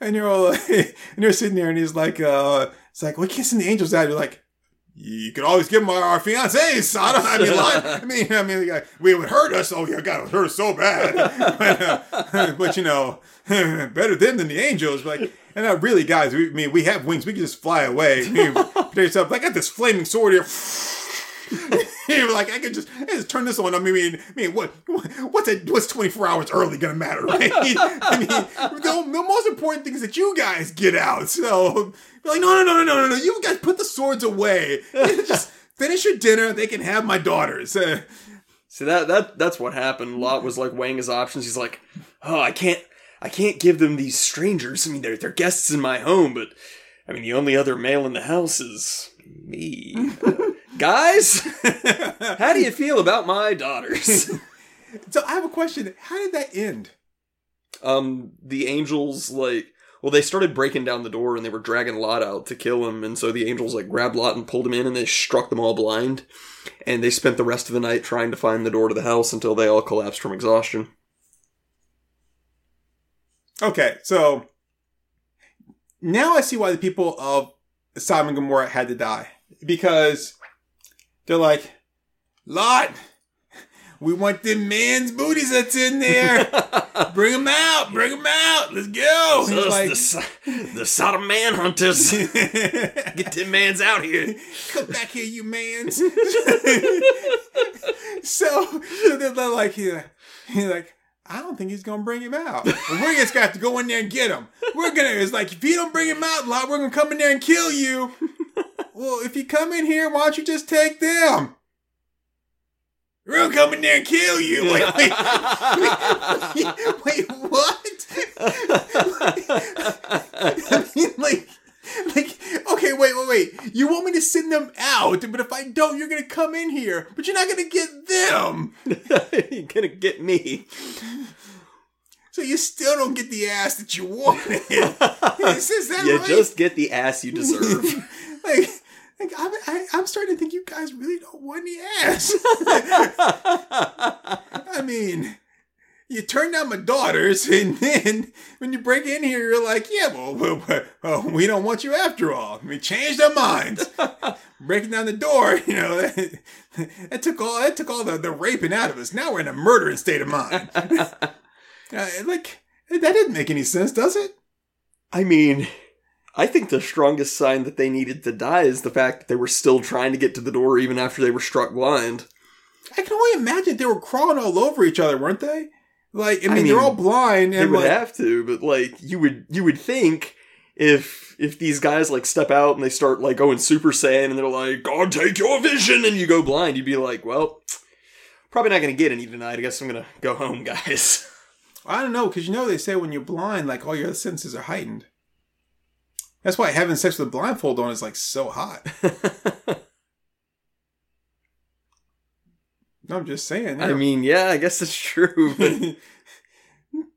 Speaker 2: and you're all, like, [LAUGHS] and you're sitting there, and he's like, uh, it's like, we kissing the angels out. You're like, you could always give them our, our fiancés. I don't. I mean, like, I mean, I mean, like, we would hurt us. Oh yeah, God, it would hurt us so bad. but, uh, but you know, better them than the angels. Like, and uh, really, guys, we I mean we have wings. We can just fly away. I mean, put yourself. I got this flaming sword here. [LAUGHS] You're like, I could just, I just turn this on. I mean, I mean, what, what's it, what's 24 hours early gonna matter, right? [LAUGHS] I mean, the, the most important thing is that you guys get out. So, like, no, no, no, no, no, no, no. You guys put the swords away. [LAUGHS] just finish your dinner. They can have my daughters. Uh,
Speaker 1: See that that that's what happened. Lot was like weighing his options. He's like, "Oh, I can't, I can't give them these strangers. I mean, they're they're guests in my home, but I mean, the only other male in the house is me. [LAUGHS] Guys, [LAUGHS] how do you feel about my daughters? [LAUGHS]
Speaker 2: so I have a question. How did that end?
Speaker 1: um, the angels like, well, they started breaking down the door and they were dragging Lot out to kill him, and so the angels like grabbed Lot and pulled him in, and they struck them all blind, and they spent the rest of the night trying to find the door to the house until they all collapsed from exhaustion.
Speaker 2: Okay, so now I see why the people of and Gomorrah had to die. Because they're like, Lot, we want them man's booties that's in there. [LAUGHS] bring them out, bring them out. Let's go.
Speaker 1: Us,
Speaker 2: like,
Speaker 1: the, So- the Sodom man hunters. [LAUGHS] Get them mans out here.
Speaker 2: Come back here, you mans. [LAUGHS] so, so they're like, he's like, I don't think he's gonna bring him out. We're just gonna have to go in there and get him. We're gonna. It's like if you don't bring him out, Lot, we're gonna come in there and kill you. well, if you come in here, why don't you just take them? We're gonna come in there and kill you. [LAUGHS] Wait, wait, wait, wait what? I [LAUGHS] mean, like, like, wait. You want me to send them out, but if I don't, you're gonna come in here, but you're not gonna get them. [LAUGHS]
Speaker 1: You're gonna get me.
Speaker 2: So you still don't get the ass that you wanted. [LAUGHS] Is, is that
Speaker 1: You
Speaker 2: right?
Speaker 1: just get the ass you deserve. [LAUGHS]
Speaker 2: like, like I'm, I, I'm starting to think you guys really don't want the ass. I mean, you turn down my daughters, [LAUGHS] and then when you break in here, you're like, yeah, well, well, well, well, we don't want you after all. We changed our minds. [LAUGHS] Breaking down the door, [LAUGHS] you know, that, that took all that took all the, the raping out of us. Now we're in a murdering state of mind. Uh, like that didn't make any sense, does it?
Speaker 1: I mean, I think the strongest sign that they needed to die is the fact that they were still trying to get to the door even after they were struck blind.
Speaker 2: I can only imagine they were crawling all over each other, weren't they? Like, I mean,
Speaker 1: I
Speaker 2: they're all blind,
Speaker 1: They
Speaker 2: and
Speaker 1: would
Speaker 2: like,
Speaker 1: have to, but like you would you would think if if these guys like step out and they start like going Super Saiyan and they're like, God take your vision and you go blind, you'd be like, Well, probably not gonna get any tonight. I guess I'm gonna go home, guys.
Speaker 2: I don't know, because you know they say when you're blind, like all your senses are heightened. That's why having sex with a blindfold on is like so hot. [LAUGHS] No, I'm just saying.
Speaker 1: I mean, yeah, I guess it's true, [LAUGHS]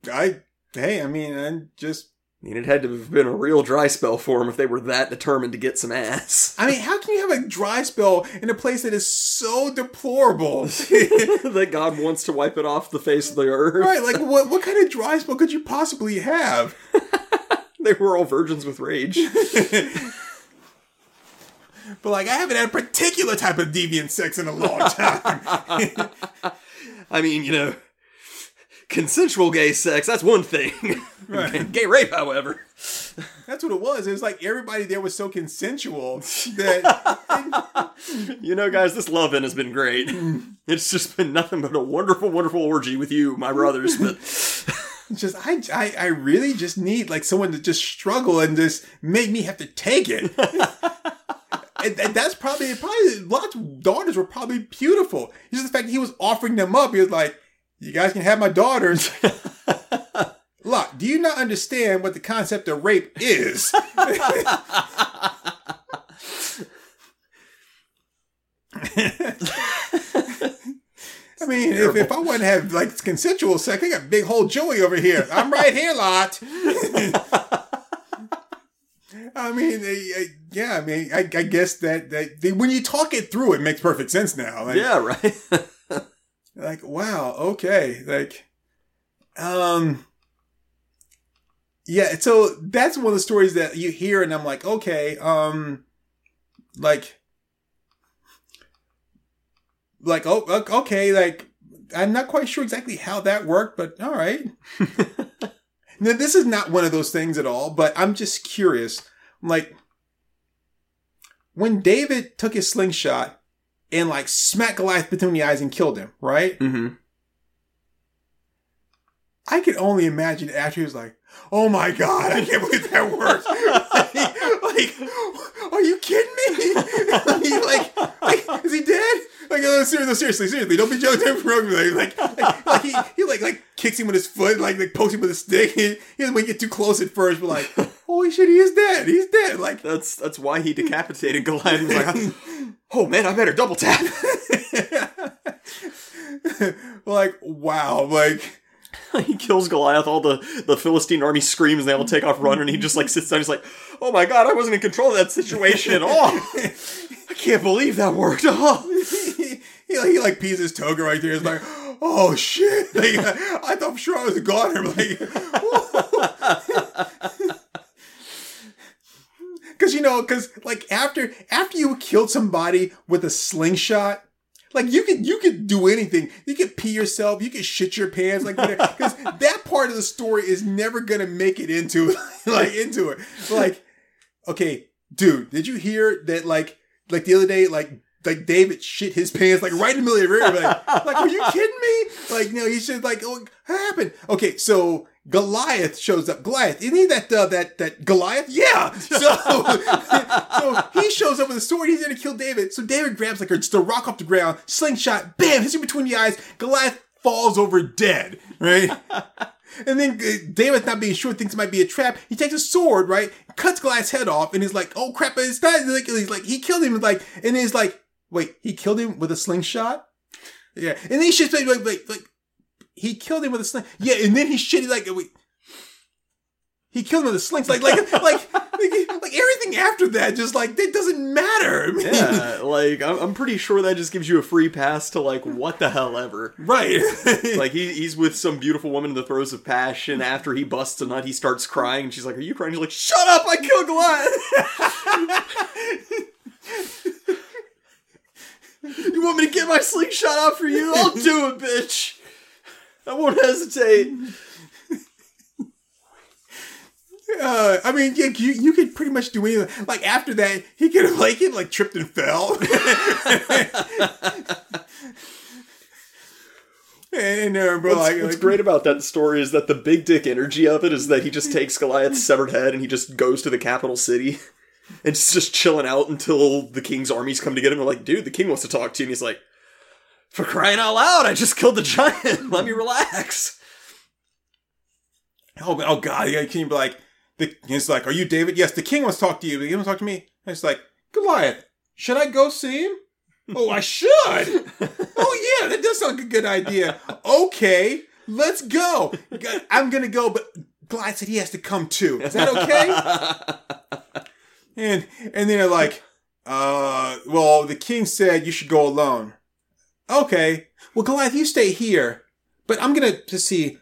Speaker 1: but
Speaker 2: I hey, I mean, I'm just.
Speaker 1: I mean, it had to have been a real dry spell for them if they were that determined to get some ass.
Speaker 2: I mean, how can you have a dry spell in a place that is so deplorable? [LAUGHS] [LAUGHS]
Speaker 1: that God wants to wipe it off the face of the earth.
Speaker 2: right? Like, what what kind of dry spell could you possibly have?
Speaker 1: They were all virgins with rage.
Speaker 2: But like, I haven't had a particular type of deviant sex in a long [LAUGHS] time.
Speaker 1: I mean, you know, consensual gay sex, that's one thing.
Speaker 2: Right. [LAUGHS]
Speaker 1: gay rape, however.
Speaker 2: That's what it was. It was like everybody there was so consensual [LAUGHS] that
Speaker 1: You know, guys, this loving has been great. Mm. It's just been nothing but a wonderful, wonderful orgy with you, my brothers. But
Speaker 2: just I, I I really just need like someone to just struggle and just make me have to take it. And, and that's probably probably lots daughters were probably beautiful. Just the fact that he was offering them up, he was like, "You guys can have my daughters." [LAUGHS] Lot, do you not understand what the concept of rape is? [LAUGHS] I mean, if, if I want to have like consensual sex, I got big whole Joey over here. I'm right here, lot. [LAUGHS] I mean, I- I- yeah. I mean, I, I guess that that they, when you talk it through, it makes perfect sense now. Like,
Speaker 1: yeah, right. [LAUGHS]
Speaker 2: like wow, okay, like, um, yeah. So that's one of the stories that you hear, and I'm like, okay, um, like, like oh okay like i'm not quite sure exactly how that worked but all right [LAUGHS] now this is not one of those things at all but i'm just curious like when david took his slingshot and like smacked goliath between the eyes and killed him right
Speaker 1: Mm-hmm.
Speaker 2: i could only imagine after he was like oh my god i can't believe that worked like, [LAUGHS] like, are you kidding me [LAUGHS] like, like is he dead like no, seriously, seriously, seriously, don't be joking from me. Like, like, like, like he, he like like kicks him with his foot, like like pokes him with a stick. [LAUGHS] He, he doesn't want to get too close at first, but like, [LAUGHS] holy shit, he is dead. He's dead. Like,
Speaker 1: That's that's why he decapitated Goliath. He was like, [LAUGHS] oh man, I better double tap.
Speaker 2: like wow, like
Speaker 1: he kills Goliath. All the the Philistine army screams. and They all take off running. And he just like sits down. He's like, oh my god, I wasn't in control of that situation. at all. I can't believe that worked. Oh.
Speaker 2: he, he, he like pees his toga right there. He's like, oh shit. [LAUGHS] Like, I thought for sure I was a goner. Like, [LAUGHS] because you know, because like after after you killed somebody with a slingshot. Like you could you could do anything. You could pee yourself. You could shit your pants. Like because [LAUGHS] that part of the story is never gonna make it into like into it. Like okay, dude, did you hear that? Like like the other day, like like David shit his pants like right in the middle of the river. Like, [LAUGHS] like are you kidding me? Like no, he should like oh, what happened? Okay, so Goliath shows up. Goliath, isn't he that uh, that that Goliath? Yeah. [LAUGHS] So [LAUGHS] so he shows up with a sword. He's gonna kill David. So David grabs like a, just a rock off the ground, slingshot, bam, hits him between the eyes. Goliath falls over dead. Right. And then uh, David's not being sure, thinks it might be a trap. He takes a sword, right? Cuts Goliath's head off, and he's like, "Oh crap!" It's not like he's like he killed him. Like, and he's like, "Wait, he killed him with a slingshot?" Yeah, and then he shits like, like, like, like he killed him with a sling. Yeah, and then he shit like, wait, he killed him with a sling. Like, like, [LAUGHS] like, like, like everything after that, just like that doesn't matter. I [LAUGHS] mean,
Speaker 1: Yeah, like I'm, I'm pretty sure that just gives you a free pass to like what the hell ever.
Speaker 2: right. [LAUGHS]
Speaker 1: Like he, he's with some beautiful woman in the throes of passion. After he busts a nut, he starts crying, and she's like, "Are you crying?" He's like, "Shut up! I killed Goliath." You want me to get my slingshot out for you? I'll do it, bitch. I won't hesitate.
Speaker 2: Uh, I mean, yeah, you you could pretty much do anything. Like after that, he could have like he like tripped and fell. and uh, bro, like,
Speaker 1: What's
Speaker 2: like
Speaker 1: great about that story is that the big dick energy of it is that he just takes Goliath's severed head and he just goes to the capital city and it's just chilling out until the king's armies come to get him. They're like, dude, the king wants to talk to you. And he's like, for crying out loud, I just killed the giant. [LAUGHS] Let me relax.
Speaker 2: oh, oh god, yeah, can you be like, the, it's like, are you David? Yes, the king wants to talk to you. The king wants to talk to me. And it's like, Goliath, should I go see him? oh, I should. [LAUGHS] oh yeah, that does sound like a good idea. Okay, let's go. I'm gonna go, but Goliath said he has to come too. Is that okay? [LAUGHS] And and they're like, uh, well, the king said you should go alone. Okay. Well, Goliath, you stay here. But I'm gonna just see,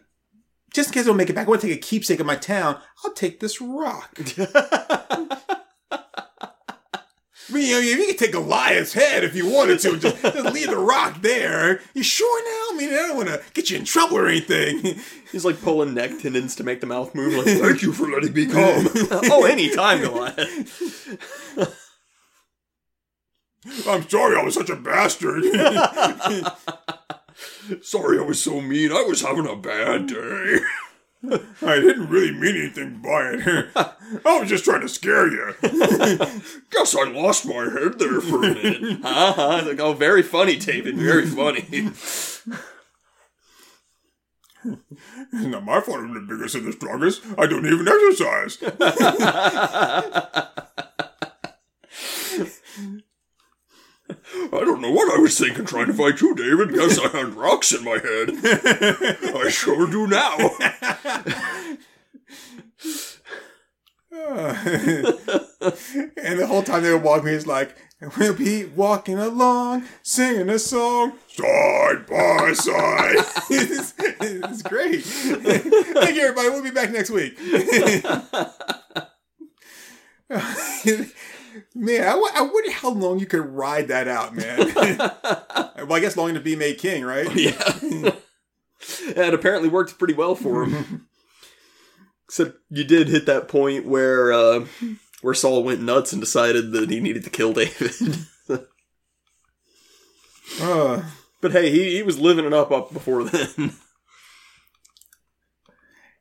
Speaker 2: just in case I don't make it back, I want to take a keepsake of my town. I'll take this rock. [LAUGHS] I mean, you, could take Goliath's head if you wanted to. Just, [LAUGHS] just leave the rock there. You sure now? I mean, I don't want to get you in trouble or anything.
Speaker 1: He's like pulling neck tendons to make the mouth move. Like, [LAUGHS] thank you for letting me come. [LAUGHS] oh, anytime, Goliath.
Speaker 2: I'm sorry I was such a bastard.
Speaker 1: Sorry I was so mean. I was having a bad day. [LAUGHS]
Speaker 2: I didn't really mean anything by it. [LAUGHS] I was just trying to scare you. [LAUGHS]
Speaker 1: Guess I lost my head there for a minute. uh-huh. Like, oh, very funny, David. Very funny.
Speaker 2: Not my fault I'm the biggest and the strongest. I don't even exercise.
Speaker 1: I don't know what I was thinking trying to fight you, David. Guess I had rocks in my head. I sure do now. [LAUGHS]
Speaker 2: and the whole time they were walking, he's like, We'll be walking along, singing a song, side by side. [LAUGHS] it's, it's great. Thank you, everybody. We'll be back next week. [LAUGHS] man, I, w- I wonder how long you could ride that out, man. I [LAUGHS] [LAUGHS] Well, I guess long enough to be made king, right? [LAUGHS]
Speaker 1: Yeah. and apparently worked pretty well for him. Except you did hit that point where uh, where Saul went nuts and decided that he needed to kill David.
Speaker 2: Uh,
Speaker 1: but hey, he, he was living it up up before then.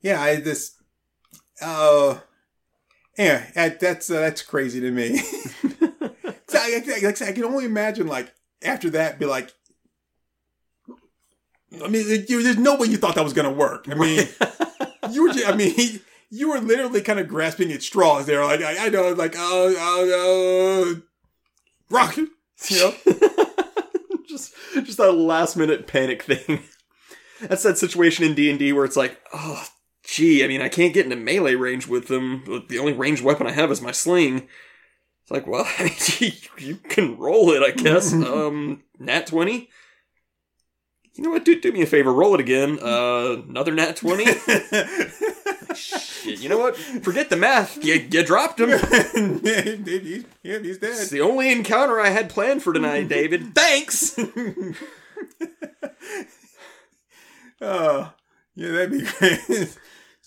Speaker 2: yeah, I this. Uh, yeah, that- that's uh, that's crazy to me. [LAUGHS] 'Cause I, I, like I can only imagine like after that, be like. I mean, you, there's no way you thought that was going to work. I mean, you were. Just, I mean, [LAUGHS] you were literally kind of grasping at straws there. Like I, I know, like oh, oh, oh, rock. You know, [LAUGHS]
Speaker 1: just just that last minute panic thing. That's that situation in D and D where it's like, oh, gee, I mean, I can't get into melee range with them. The only ranged weapon I have is my sling. It's like, well, [LAUGHS] I mean, you can roll it, I guess. [LAUGHS] um, nat twenty. You know what? Do do me a favor, roll it again. Uh, another nat twenty. [LAUGHS] Shit, you know what? Forget the math. You, you dropped him.
Speaker 2: he's, yeah, he's dead.
Speaker 1: It's the only encounter I had planned for tonight, David. Thanks.
Speaker 2: Oh, yeah, that'd be great.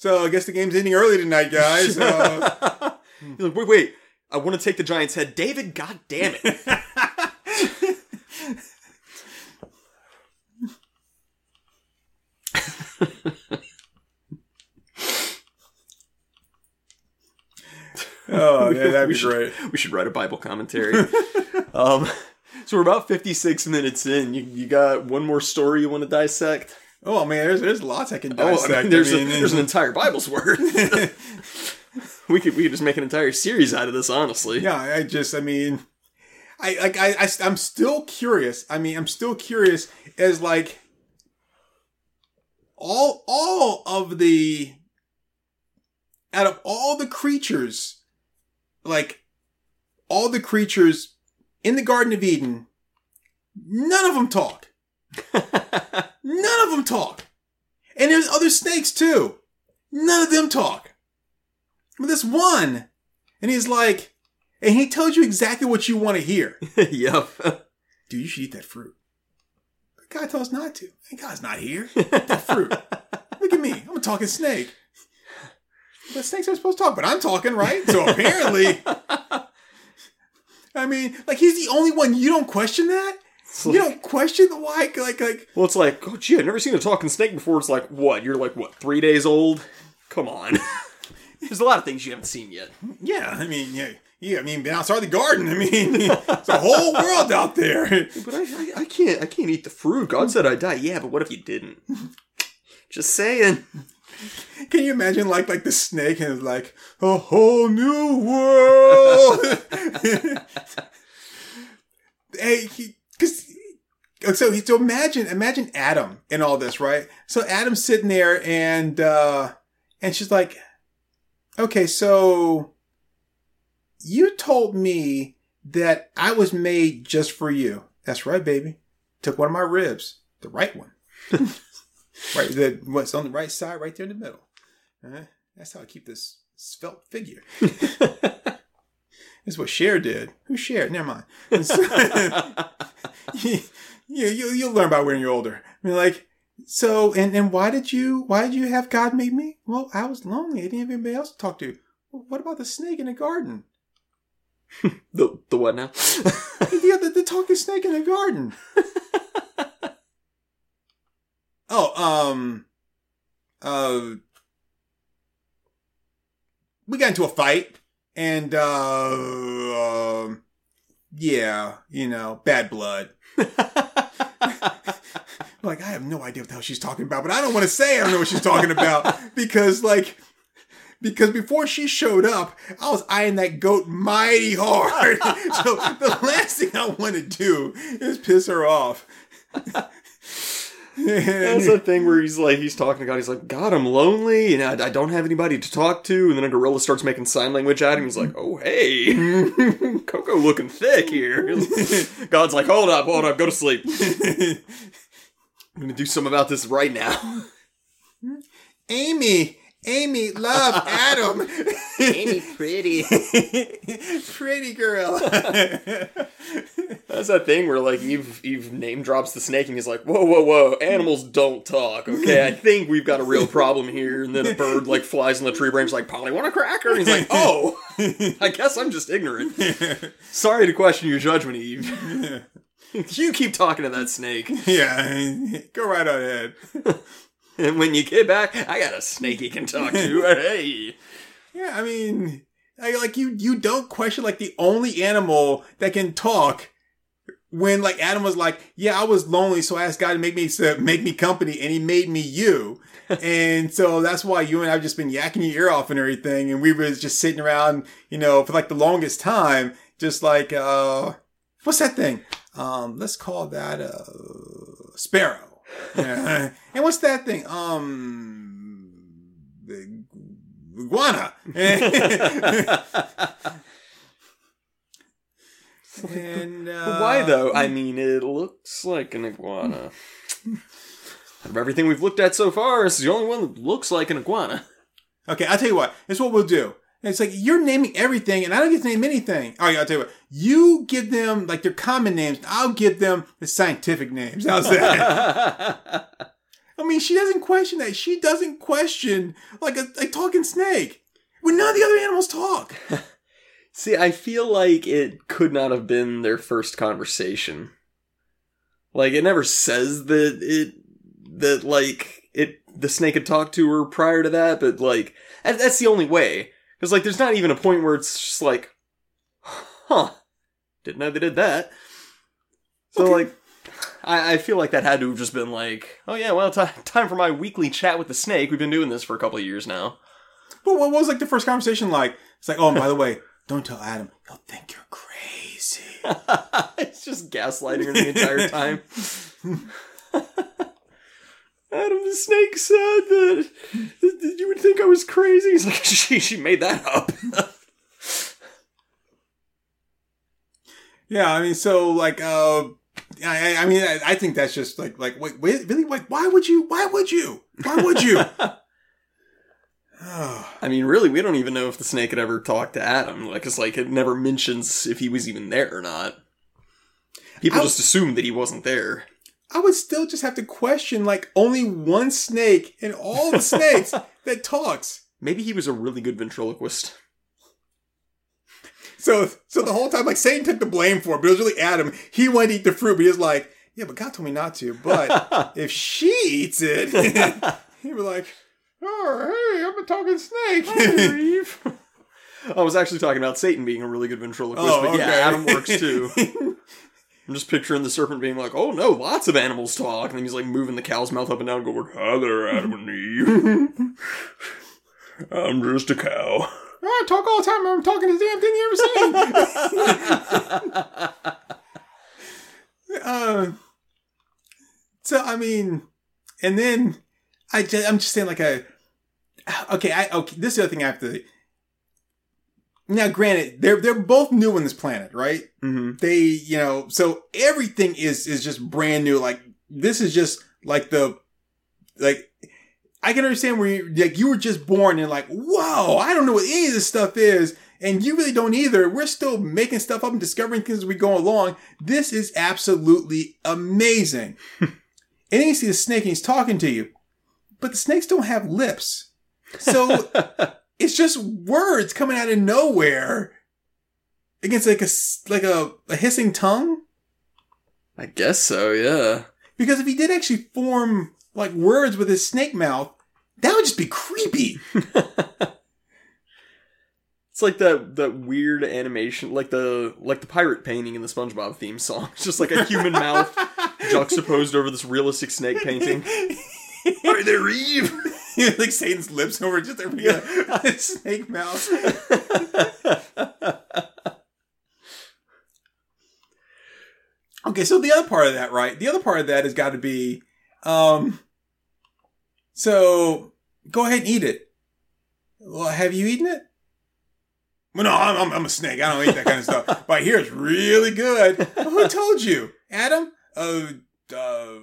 Speaker 2: So I guess the game's ending early tonight, guys. [LAUGHS] Uh, [LAUGHS]
Speaker 1: You're like, wait, wait. I want to take the Giants' head. David, god damn it. [LAUGHS]
Speaker 2: oh, yeah, that'd
Speaker 1: We
Speaker 2: be
Speaker 1: should-
Speaker 2: great.
Speaker 1: We should write a Bible commentary. um, so we're about 56 minutes in. You, you got one more story you want to dissect?
Speaker 2: Oh man, there's there's lots I can
Speaker 1: Oh. I mean, there's,
Speaker 2: I
Speaker 1: a,
Speaker 2: mean,
Speaker 1: there's an [LAUGHS] entire Bible's worth. [LAUGHS] we could we could just make an entire series out of this, honestly.
Speaker 2: yeah, I just, I mean, I like, I, I, I'm still curious. I mean, I'm still curious as like all, all of the, out of all the creatures, like all the creatures in the Garden of Eden, none of them talk. [LAUGHS] None of them talk. And there's other snakes too. None of them talk. But this one, and he's like, and he tells you exactly what you want to hear. [LAUGHS]
Speaker 1: yep.
Speaker 2: Dude, you should eat that fruit. But God tells us not to. And God's not here. [LAUGHS] That fruit. Look at me. I'm a talking snake. But snakes aren't supposed to talk, but I'm talking, right? So apparently, [LAUGHS] I mean, like he's the only one. You don't question that.
Speaker 1: It's [LAUGHS]
Speaker 2: You don't question the why, like, like.
Speaker 1: well, it's like, oh, gee, I've never seen a talking snake before. It's like, what? You're like, what, three days old? Come on. [LAUGHS] There's a lot of things you haven't seen yet.
Speaker 2: Yeah, I mean, yeah, yeah. I mean, been outside the garden. I mean, [LAUGHS] it's a whole world out there.
Speaker 1: But I, I, I can't, I can't eat the fruit. God said I'd die. Yeah, but what if you didn't? Just saying.
Speaker 2: Can you imagine, like, like the snake and like a whole new world? hey, because so so imagine imagine Adam in all this, right? So Adam's sitting there and uh and she's like, okay, so you told me that I was made just for you. That's right, baby. Took one of my ribs, the right one. [LAUGHS] right, the what's on the right side, right there in the middle. Uh, that's how I keep this svelte figure. [LAUGHS] This is what Cher did. Who Cher? Never mind. [LAUGHS] So- you, you, you, you'll learn about when you're older. I mean, like, so, and, and why did you, why did you have God make me? Well, I was lonely. I didn't have anybody else to talk to. Well, what about the snake in the garden? [LAUGHS]
Speaker 1: The, the what now? [LAUGHS]
Speaker 2: Yeah, the, the talking snake in the garden. [LAUGHS] oh, um, uh, we got into a fight, and uh, um, yeah, you know, bad blood. Like, I have no idea what the hell she's talking about, but I don't want to say I don't know what she's talking about because, like, because before she showed up, I was eyeing that goat mighty hard. [LAUGHS] so the last thing I want to do is piss her off. [LAUGHS]
Speaker 1: That's that thing where he's like, he's talking to God. He's like, God, I'm lonely, and I, I don't have anybody to talk to. And then a gorilla starts making sign language at him. He's like, Oh, hey, [LAUGHS] Coco looking thick here. [LAUGHS] God's like, Hold up, hold up, go to sleep. I'm gonna do something about this right now.
Speaker 2: Amy, Amy, love, Adam. [LAUGHS]
Speaker 3: Amy pretty. [LAUGHS]
Speaker 2: Pretty girl.
Speaker 1: That's that thing where like Eve Eve name drops the snake and he's like, whoa, whoa, whoa, animals don't talk. Okay, I think we've got a real problem here. And then a bird like flies in the tree branch like, Polly want a cracker? And he's like, oh, I guess I'm just ignorant. Sorry to question your judgment, Eve. [LAUGHS] you keep talking to that snake.
Speaker 2: yeah, go right ahead.
Speaker 1: And [LAUGHS] when you get back, I got a snake he can talk to. [LAUGHS] Hey.
Speaker 2: Yeah, I mean, I, like you, you don't question like the only animal that can talk. When like Adam was like, yeah, I was lonely, so I asked God to make me so make me company, and He made me you, [LAUGHS] and so that's why you and I've just been yakking your ear off and everything, and we were just sitting around, you know, for like the longest time, just like uh, what's that thing? Um, let's call that a sparrow. Yeah. and what's that thing? Um, the iguana. and [LAUGHS] uh,
Speaker 1: Why though? I mean, it looks like an iguana. Out of everything we've looked at so far, this is the only one that looks like an iguana.
Speaker 2: Okay, I'll tell you what. It's what we'll do. It's like you're naming everything, and I don't get to name anything. All right, I'll tell you what. You give them like their common names. I'll give them the scientific names. How's that? [LAUGHS] I mean, she doesn't question that. She doesn't question like a, a talking snake. When none of the other animals talk. [LAUGHS]
Speaker 1: See, I feel like it could not have been their first conversation. Like it never says that it that like it the snake had talked to her prior to that, but like that's the only way. Because like there's not even a point where it's just like, huh, didn't know they did that. So
Speaker 2: Okay.
Speaker 1: like, I, I feel like that had to have just been like, oh yeah, well, ti time for my weekly chat with the snake. We've been doing this for a couple of years now.
Speaker 2: But what was like the first conversation like? It's like, oh, and by the way, [LAUGHS] don't tell Adam. He'll think you're crazy. [LAUGHS]
Speaker 1: it's just gaslighting her the entire time. [LAUGHS] Adam the snake said that, that you would think I was crazy. He's like, [LAUGHS] she, she made that up.
Speaker 2: Yeah, I mean, so like, uh, I, I- mean, I, I think that's just like, like, wait, wait, really? Like, why would you? Why would you? Why would you? Oh, [LAUGHS] [SIGHS]
Speaker 1: I mean, really, we don't even know if the snake had ever talked to Adam. Like, it's like it never mentions if he was even there or not. People
Speaker 2: I-
Speaker 1: just assume that he wasn't there.
Speaker 2: I would still just have to question like only one snake in all the snakes [LAUGHS] that talks.
Speaker 1: Maybe he was a really good ventriloquist.
Speaker 2: So, so the whole time, like Satan took the blame for it, but it was really Adam. He wanted to eat the fruit, but he was like, "Yeah, but God told me not to." But [LAUGHS] if she eats it, [LAUGHS] he'd be like, "Oh, hey, I'm a talking snake." Eve."
Speaker 1: I was actually talking about Satan being a really good ventriloquist,
Speaker 2: Oh,
Speaker 1: but yeah. Adam works too. I'm just picturing the serpent being like, "Oh no, lots of animals talk," and then he's like moving the cow's mouth up and down, going, "Hi there, Adam and Eve. [LAUGHS] I'm just a cow." [LAUGHS]
Speaker 2: I talk all the time. I'm talking the damn thing you ever seen. [LAUGHS] uh, so I mean, and then I just, I'm just saying like a okay. I okay. This is the other thing I have to. Now, granted, they're they're both new on this planet, right?
Speaker 1: hmm
Speaker 2: They, you know, so everything is is just brand new. Like this is just like the like I can understand where you like you were just born and like, whoa, I don't know what any of this stuff is. And you really don't either. We're still making stuff up and discovering things as we go along. This is absolutely amazing. [LAUGHS] and then you see the snake and he's talking to you. But the snakes don't have lips. So [LAUGHS] it's just words coming out of nowhere against like a like a, a hissing tongue.
Speaker 1: I guess so. Yeah.
Speaker 2: Because if he did actually form like words with his snake mouth, that would just be creepy. [LAUGHS]
Speaker 1: It's like that that weird animation, like the like the pirate painting in the SpongeBob theme song. It's [LAUGHS] just like a human mouth [LAUGHS] juxtaposed over this realistic snake painting. Hi there, Eve. [LAUGHS]
Speaker 2: like Satan's lips over just there yeah. a [LAUGHS] snake mouth. [LAUGHS] okay, so the other part of that, right? The other part of that has got to be, um, so go ahead and eat it. Well, have you eaten it? Well, no, I'm, I'm, I'm a snake. I don't eat that kind of stuff. But here it's really good. Who told you? Adam? Uh, uh,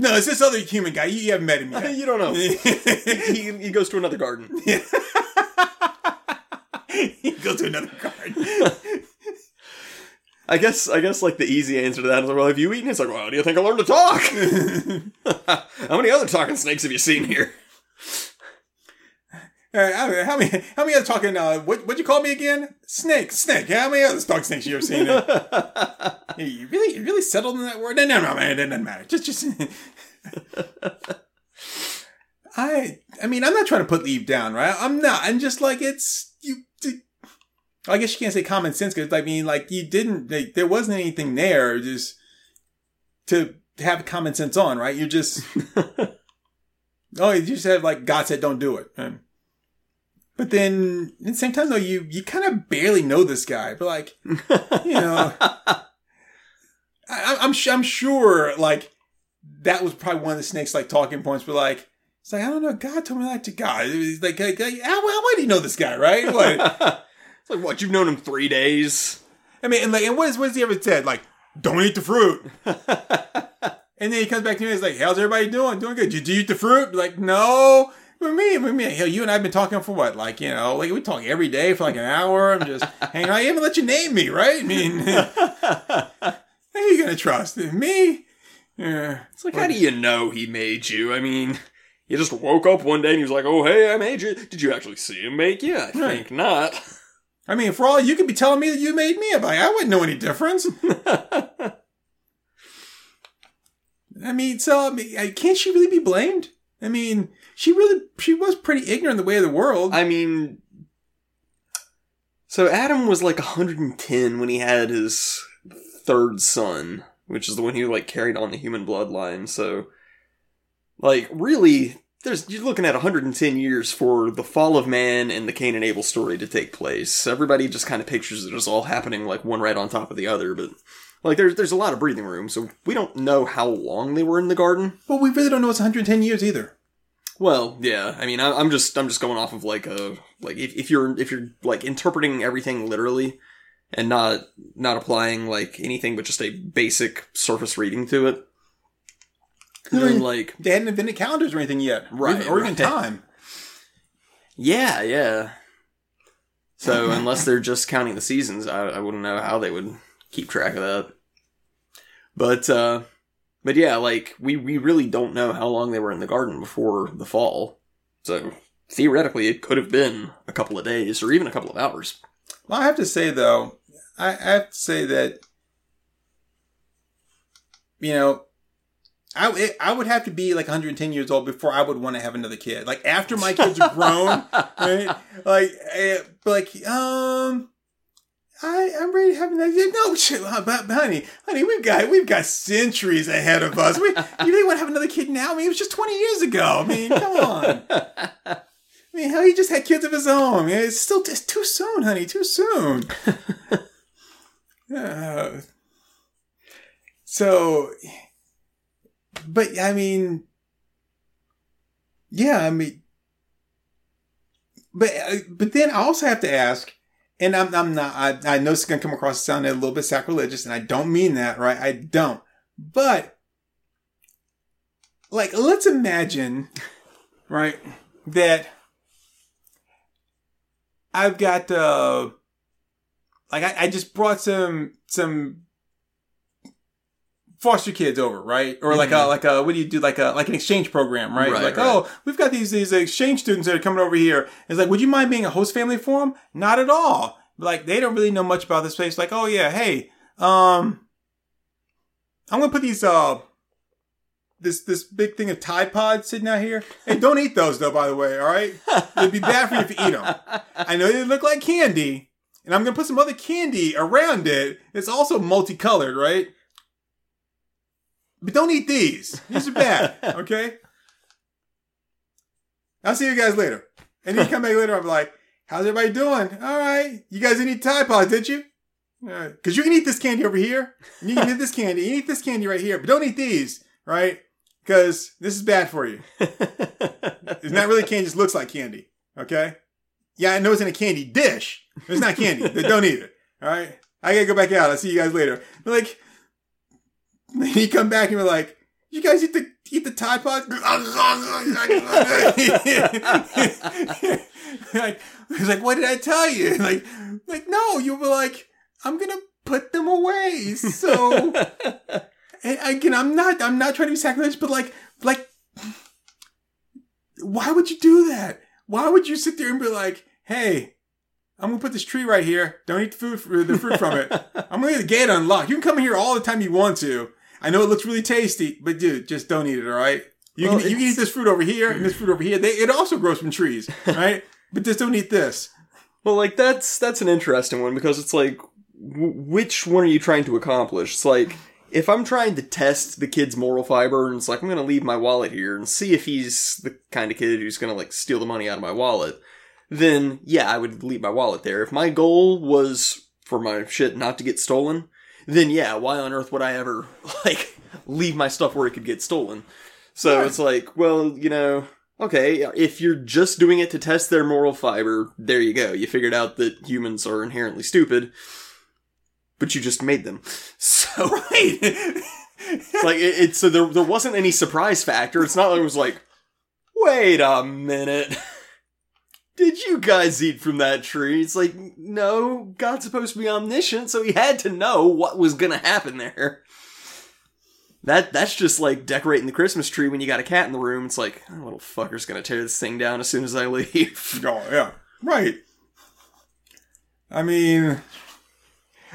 Speaker 2: No, it's this other human guy. You, haven't met him yet. [LAUGHS]
Speaker 1: you don't know. [LAUGHS] he, he goes to another garden. [LAUGHS]
Speaker 2: he goes to another garden.
Speaker 1: I guess I guess like the easy answer to that is well, have you eaten? It's like, well, how do you think I learned to talk? how many other talking snakes have you seen here?
Speaker 2: All right, how many, how many, how many other talking, uh, what, what'd you call me again? Snake, snake. How many other dog snakes you ever seen? [LAUGHS] Hey, you really, you really settled in that word? No, no, no, man, it doesn't matter. Just, just. [LAUGHS] I, I mean, I'm not trying to put Eve down, right? I'm not. I'm just like, it's, you, I guess you can't say common sense because, I mean, like, you didn't, like, there wasn't anything there just to have common sense on, right? You're just, [LAUGHS] oh, you just have, like, God said don't do it. And, but then at the same time, though, you you kind of barely know this guy. But like, you know, [LAUGHS] I, I'm I'm sure like that was probably one of the snakes like talking points. But like, it's like I don't know. God told me not to God. It's like, like, like how, why do you know this guy, right? [LAUGHS] What?
Speaker 1: it's like what you've known him three days.
Speaker 2: I mean, and like, and what is what has he ever said? Like, don't eat the fruit. [LAUGHS] and then he comes back to me. and He's like, "How's everybody doing? Doing good? Did you eat the fruit?" Like, no. Me, with me, hell, you and I have been talking for what, like you know, like we talk every day for like an hour. I'm just [LAUGHS] hanging out. I even let you name me, right? I mean, [LAUGHS] who are you gonna trust me? Yeah.
Speaker 1: It's like, how do you know he made you? I mean, he just woke up one day and he was like, "Oh, hey, I made you." Did you actually see him make you? I
Speaker 2: Right.
Speaker 1: think not.
Speaker 2: I mean, for all you could be telling me that you made me, like, I wouldn't know any difference. [LAUGHS] I mean, so I mean, can't she really be blamed? I mean, she really she was pretty ignorant of the way of the world.
Speaker 1: I mean, so Adam was like 110 when he had his third son, which is the one who like carried on the human bloodline. So, like, really, there's you're looking at 110 years for the fall of man and the Cain and Abel story to take place. Everybody just kind of pictures it as all happening like one right on top of the other, but. Like there's there's a lot of breathing room, so we don't know how long they were in the garden.
Speaker 2: Well, we really don't know it's 110 years either.
Speaker 1: Well, yeah. I mean, I, I'm just I'm just going off of like a like if, if you're if you're like interpreting everything literally and not not applying like anything but just a basic surface reading to it. Then like
Speaker 2: They hadn't invented calendars or anything yet, or
Speaker 1: Right,
Speaker 2: even- or even [LAUGHS] time.
Speaker 1: yeah, yeah. So [LAUGHS] unless they're just counting the seasons, I, I wouldn't know how they would keep track of that. But uh but yeah, like we we really don't know how long they were in the garden before the fall. So theoretically, it could have been a couple of days or even a couple of hours.
Speaker 2: Well, I have to say though, I, I have to say that you know, I it, I would have to be like 110 years old before I would want to have another kid. Like after my kids are grown, [LAUGHS] right? Like, eh, like um. I, I'm ready to have another. No, but honey, honey, we've got we've got centuries ahead of us. We, [LAUGHS] you really want to have another kid now? I mean, it was just 20 years ago. I mean, come on. I mean, hell, he just had kids of his own. It's still it's too soon, honey. Too soon. [LAUGHS] Uh, so, but I mean, yeah, I mean, but uh, but then I also have to ask, and I'm I'm not. I I know it's gonna come across sounding a little bit sacrilegious, and I don't mean that, right? I don't. But like, let's imagine, right, that I've got uh like I, I just brought some some foster kids over, right? Or like a
Speaker 1: Mhm.
Speaker 2: like a what do you do like a like an exchange program, right?
Speaker 1: Right,
Speaker 2: like
Speaker 1: right.
Speaker 2: oh, we've got these these exchange students that are coming over here. It's like, would you mind being a host family for them? Not at all. Like they don't really know much about this place. Like, oh yeah, hey, um, I'm gonna put these uh this this big thing of Tide Pods sitting out here. Hey, don't eat those though. By the way, all right, it'd be bad for you if you eat them. I know they look like candy, and I'm gonna put some other candy around it. It's also multicolored, right? But don't eat these. These are bad. [LAUGHS] Okay. I'll see you guys later. And then you come back later. I'm like, "How's everybody doing? All right. You guys didn't eat Tide Pods, did you? Because you can eat this candy over here. And you can eat this candy. You can eat this candy right here, but don't eat these, right? Because this is bad for you. [LAUGHS] It's not really candy. It just looks like candy. Okay. Yeah, I know it's in a candy dish. but It's not candy. Don't eat it. All right. I gotta go back out. I'll see you guys later. Like, [LAUGHS] then you come back and you're like, you guys eat the eat the Tide Pod? [LAUGHS] like, he's like, what did I tell you? [LAUGHS] Like, like, no, you were like, I'm gonna put them away. So, and again, I'm not, I'm not trying to be sacrilegious, but like, like, why would you do that? Why would you sit there and be like, hey, I'm gonna put this tree right here. Don't eat the food, the fruit from it. I'm gonna leave the gate unlocked. You can come in here all the time you want to. I know it looks really tasty, but dude, just don't eat it. All right. You
Speaker 1: Well,
Speaker 2: can you can eat this fruit over here and this fruit over here. They, it also grows from trees, [LAUGHS] right? but just don't eat this.
Speaker 1: Well, like that's that's an interesting one because it's like, w- which one are you trying to accomplish? It's like if I'm trying to test the kid's moral fiber, and it's like I'm gonna leave my wallet here and see if he's the kind of kid who's gonna like steal the money out of my wallet, then yeah, I would leave my wallet there. If my goal was for my shit not to get stolen, then yeah, why on earth would I ever [LAUGHS] like leave my stuff where it could get stolen? So
Speaker 2: Right.
Speaker 1: it's like, well, you know, okay, if you're just doing it to test their moral fiber, there you go. You figured out that humans are inherently stupid, but you just made them. [LAUGHS] So
Speaker 2: Right.
Speaker 1: it's [LAUGHS] like it, it so there there wasn't any surprise factor. It's not like it was like, wait a minute. Did you guys eat from that tree? It's like, no, God's supposed to be omniscient, so he had to know what was gonna happen there. That that's just like decorating the Christmas tree when you got a cat in the room. It's like, oh, little fucker's gonna tear this thing down as soon as I leave. [LAUGHS]
Speaker 2: Oh yeah, right. I mean,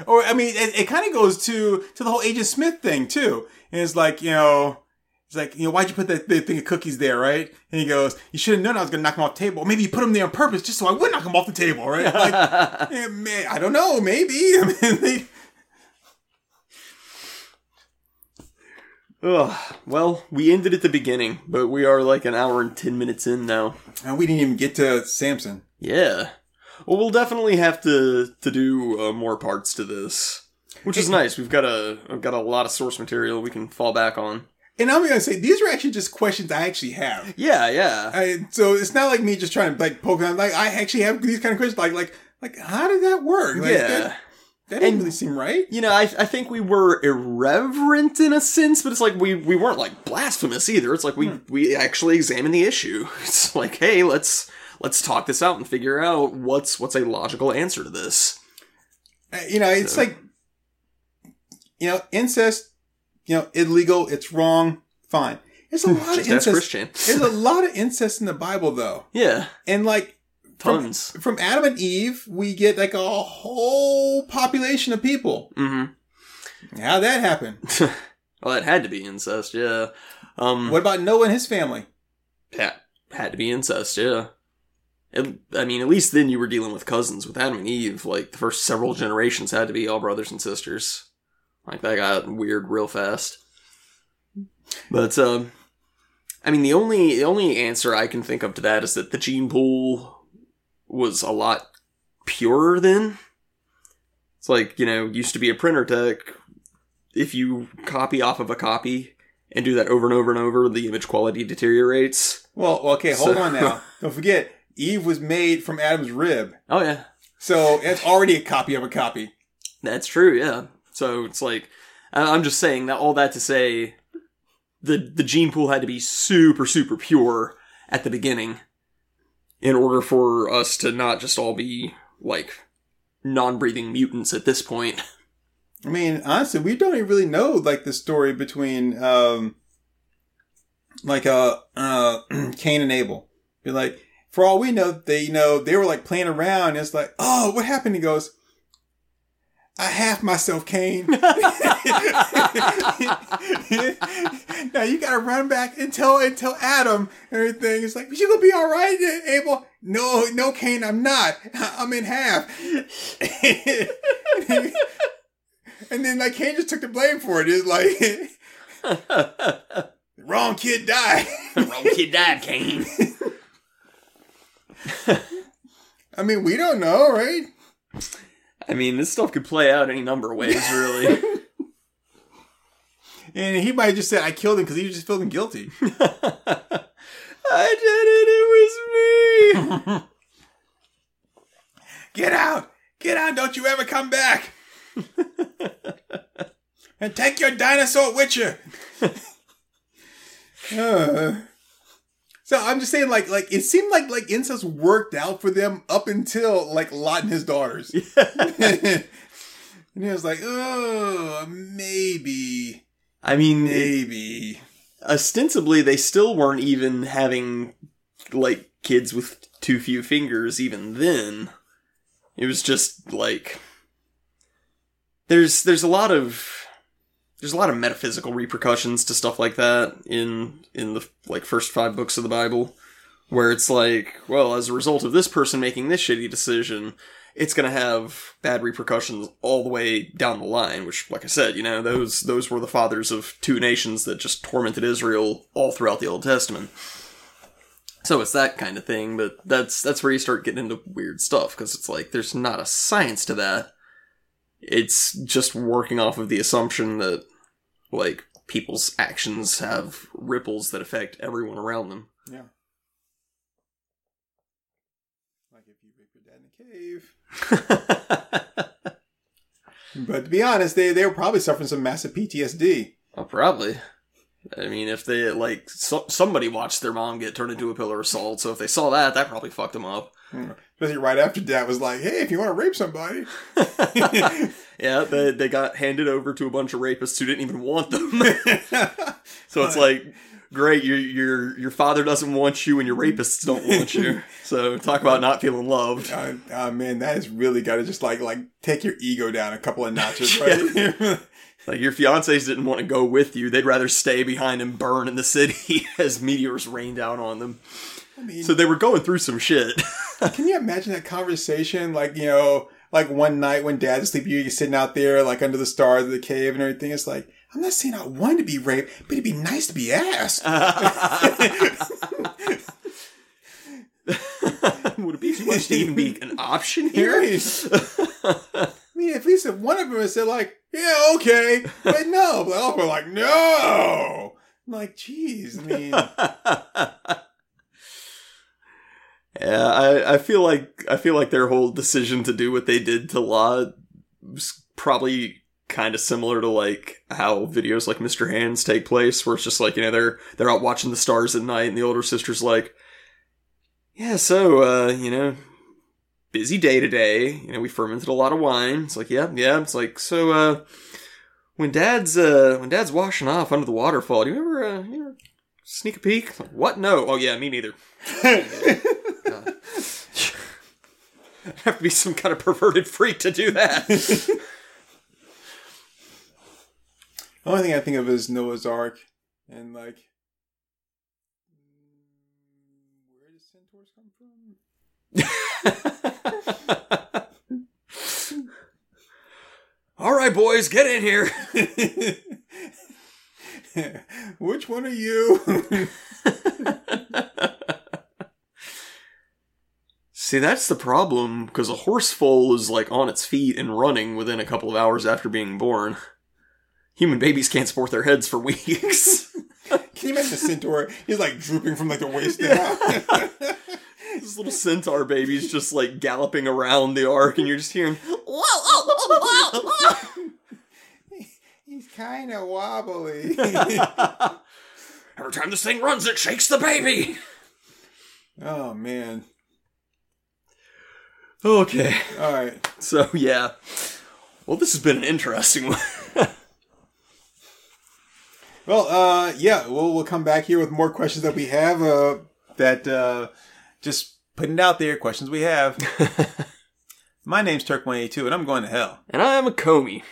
Speaker 2: or I mean, it, it kind of goes to to the whole Agent Smith thing too. And it's like you know, it's like you know, why'd you put that, that thing of cookies there, right? And he goes, you should have known I was gonna knock him off the table. Maybe you put them there on purpose just so I would knock him off the table, right? [LAUGHS] Like, yeah, man, I don't know, maybe. [LAUGHS] I mean, they,
Speaker 1: Ugh. Well, we ended at the beginning, but we are like an hour and ten minutes in now.
Speaker 2: and we didn't even get to Samson.
Speaker 1: Yeah. Well, we'll definitely have to to do uh, more parts to this, which is nice. We've got a we've got a lot of source material we can fall back on.
Speaker 2: And I'm gonna say these are actually just questions I actually have.
Speaker 1: Yeah, yeah.
Speaker 2: I, so it's not like me just trying to like poke around. Like I actually have these kind of questions. Like like like how did that work? Like,
Speaker 1: yeah.
Speaker 2: that, that didn't
Speaker 1: And-
Speaker 2: really seem right.
Speaker 1: you know, I, I think we were irreverent in a sense, but it's like we, we weren't like blasphemous either. It's like we, we actually examined the issue. [LAUGHS] It's like, hey, let's let's talk this out and figure out what's what's a logical answer to this.
Speaker 2: Uh, You know, it's
Speaker 1: So-
Speaker 2: like you know incest. You know, illegal. It's wrong. Fine. There's a lot of incest.
Speaker 1: Christian.
Speaker 2: There's a lot of incest in the Bible, though,
Speaker 1: Yeah,
Speaker 2: and like from,
Speaker 1: tons.
Speaker 2: from Adam and Eve, we get like a whole population of people.
Speaker 1: Mm-hmm.
Speaker 2: How that happen? [LAUGHS]
Speaker 1: well, it had to be incest. Yeah. Um.
Speaker 2: What about Noah and his family?
Speaker 1: had, had to be incest, yeah. It, I mean, at least then you were dealing with cousins. With Adam and Eve, like, the first several generations had to be all brothers and sisters. Like, that got weird real fast. But, um, I mean, the only, the only answer I can think of to that is that the gene pool was a lot purer then. It's like, you know, used to be a printer tech. If you copy off of a copy and do that over and over and over, the image quality deteriorates.
Speaker 2: Well, okay, hold
Speaker 1: So-
Speaker 2: on now. [LAUGHS] Don't forget, Eve was made from Adam's rib.
Speaker 1: Oh yeah,
Speaker 2: So it's already a copy of a copy.
Speaker 1: that's true. Yeah. So it's like I'm just saying that all that to say, the the gene pool had to be super super pure at the beginning, in order for us to not just all be like non-breathing mutants at this point. [LAUGHS]
Speaker 2: I mean, honestly, we don't even really know like the story between um like uh uh [CLEARS THROAT] Cain and Abel. Be like, for all we know, they you know they were like playing around. And it's like, oh, what happened? He goes, I half myself, Cain. [LAUGHS] [LAUGHS] now you gotta run back and tell and tell Adam everything. It's like, you gonna be all right, Abel? No, no, Cain, I'm not. [LAUGHS] I'm in half. and then like Cain just took the blame for it. It's like wrong kid died.
Speaker 1: Wrong kid died, Cain.
Speaker 2: I mean, we don't know, right?
Speaker 1: I mean, this stuff could play out any number of ways, really. [LAUGHS]
Speaker 2: And he might have just said, "I killed him" because he was just feeling guilty. [LAUGHS]
Speaker 1: I did it. It was me. [LAUGHS]
Speaker 2: Get out! Get out! Don't you ever come back! and take your dinosaur with you. Uh, so I'm just saying, like, like it seemed like like incest worked out for them up until like Lot and his daughters, [LAUGHS] and he was like, oh, maybe,
Speaker 1: I mean,
Speaker 2: maybe.
Speaker 1: ostensibly they still weren't even having like kids with too few fingers even then. It was just like there's there's a lot of there's a lot of metaphysical repercussions to stuff like that in in the like first five books of the bible where it's like well as a result of this person making this shitty decision it's going to have bad repercussions all the way down the line which like i said you know those those were the fathers of two nations that just tormented israel all throughout the old testament. So it's that kind of thing but that's that's where you start getting into weird stuff because it's like there's not a science to that it's just working off of the assumption that like people's actions have ripples that affect everyone around them
Speaker 2: Yeah. Like if you rape your dad in a cave. [LAUGHS] But to be honest, they they were probably suffering some massive PTSD.
Speaker 1: Oh, probably. I mean, if they like so- somebody watched their mom get turned into a pillar of salt, so if they saw that, that probably fucked them up. Hmm.
Speaker 2: Especially right after dad was like, "Hey, if you want to rape somebody, [LAUGHS]
Speaker 1: yeah, they they got handed over to a bunch of rapists who didn't even want them. [LAUGHS] so it's like, great, your your your father doesn't want you, and your rapists don't want you. [LAUGHS] So talk about not feeling loved.
Speaker 2: uh, uh, man, that has really got to just like like take your ego down a couple of notches, right?
Speaker 1: Like your fiancés didn't want to go with you; they'd rather stay behind and burn in the city as meteors rain down on them.
Speaker 2: I mean,
Speaker 1: So they were going through some shit.
Speaker 2: Can you imagine that conversation? Like, you know, like one night when dad's asleep, you're sitting out there, like under the stars of the cave and everything. It's like, I'm not saying I want to be raped, but it'd be nice to be asked. [LAUGHS]
Speaker 1: Would it be too much to even be an option [LAUGHS] here?
Speaker 2: I mean, at least if one of them said, like, yeah, okay, but no. But all of them were like, no. I'm like, geez, I mean, [LAUGHS]
Speaker 1: Yeah, I, I feel like I feel like their whole decision to do what they did to Lot was probably kind of similar to like how videos like Mr. Hands take place, where it's just like you know they're they're out watching the stars at night, and the older sister's like, "Yeah, so uh, you know, busy day today. You know, we fermented a lot of wine. It's like, yeah, yeah. It's like so. uh when Dad's uh when Dad's washing off under the waterfall, do you ever uh, you ever sneak a peek? What? No. Oh yeah, me neither. [LAUGHS] [LAUGHS] have to be some kind of perverted freak to do that. [LAUGHS]
Speaker 2: the only thing I think of is Noah's Ark and like, where does centaurs come from? [LAUGHS]
Speaker 1: All right, boys, get in here.
Speaker 2: Which one are you?
Speaker 1: See, that's the problem because a horse foal is like on its feet and running within a couple of hours after being born. Human babies can't support their heads for [LAUGHS] weeks.
Speaker 2: Can you imagine the centaur? He's like drooping from like the waist down. [LAUGHS]
Speaker 1: this little centaur baby's just like galloping around the ark, and you're just hearing. [LAUGHS]
Speaker 2: He's kind of wobbly.
Speaker 1: Every time this thing runs, it shakes the baby.
Speaker 2: oh man.
Speaker 1: Okay,
Speaker 2: All right.
Speaker 1: so yeah. Well, this has been an interesting one. [LAUGHS]
Speaker 2: Well, uh, yeah, we'll we'll come back here with more questions that we have. Uh, that uh, just putting it out there. Questions we have. [LAUGHS] My name's Turk One Eighty Two, and I'm going to hell.
Speaker 1: and I'm a Comey.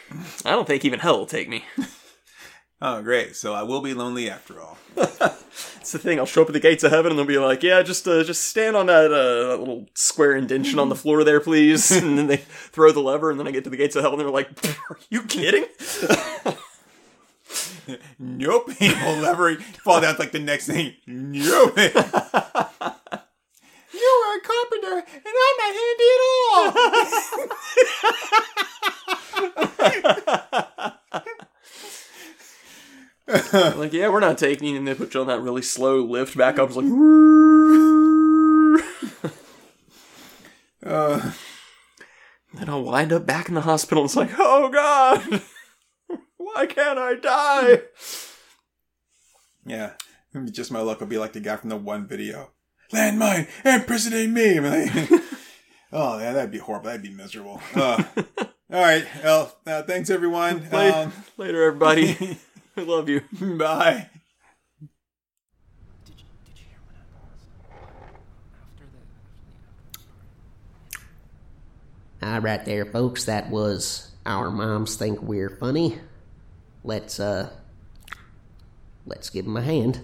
Speaker 1: I don't think even hell will take me. [LAUGHS]
Speaker 2: Oh, great! So I will be lonely after all. [LAUGHS]
Speaker 1: It's the thing. I'll show up at the gates of heaven, and they'll be like, "Yeah, just uh, just stand on that, uh, that little square indention on the floor there, please." [LAUGHS] and then they throw the lever, and then I get to the gates of hell, and they're like, "Are you kidding?" [LAUGHS]
Speaker 2: Nope. He will ever fall down like the next thing. Nope. you are a carpenter, and I'm not handy at [LAUGHS]
Speaker 1: like, yeah, we're not taking you. And they put you on that really slow lift back up. It's like. [LAUGHS]
Speaker 2: Uh,
Speaker 1: then I'll wind up back in the hospital. It's like, oh god, [LAUGHS] why can't I die?
Speaker 2: yeah. Just my luck will be like the guy from the one video. Landmine, imprisoning me. Oh, yeah, that'd be horrible. That'd be miserable. Uh, all right. Well, uh, thanks everyone.
Speaker 1: Later,
Speaker 2: Um,
Speaker 1: later everybody. [LAUGHS] I love you. [LAUGHS]
Speaker 2: bye.
Speaker 4: Did you, did you hear when I paused? After the. After the
Speaker 5: All right, there, folks. That was our moms think we're funny. Let's uh, let's give 'em a hand.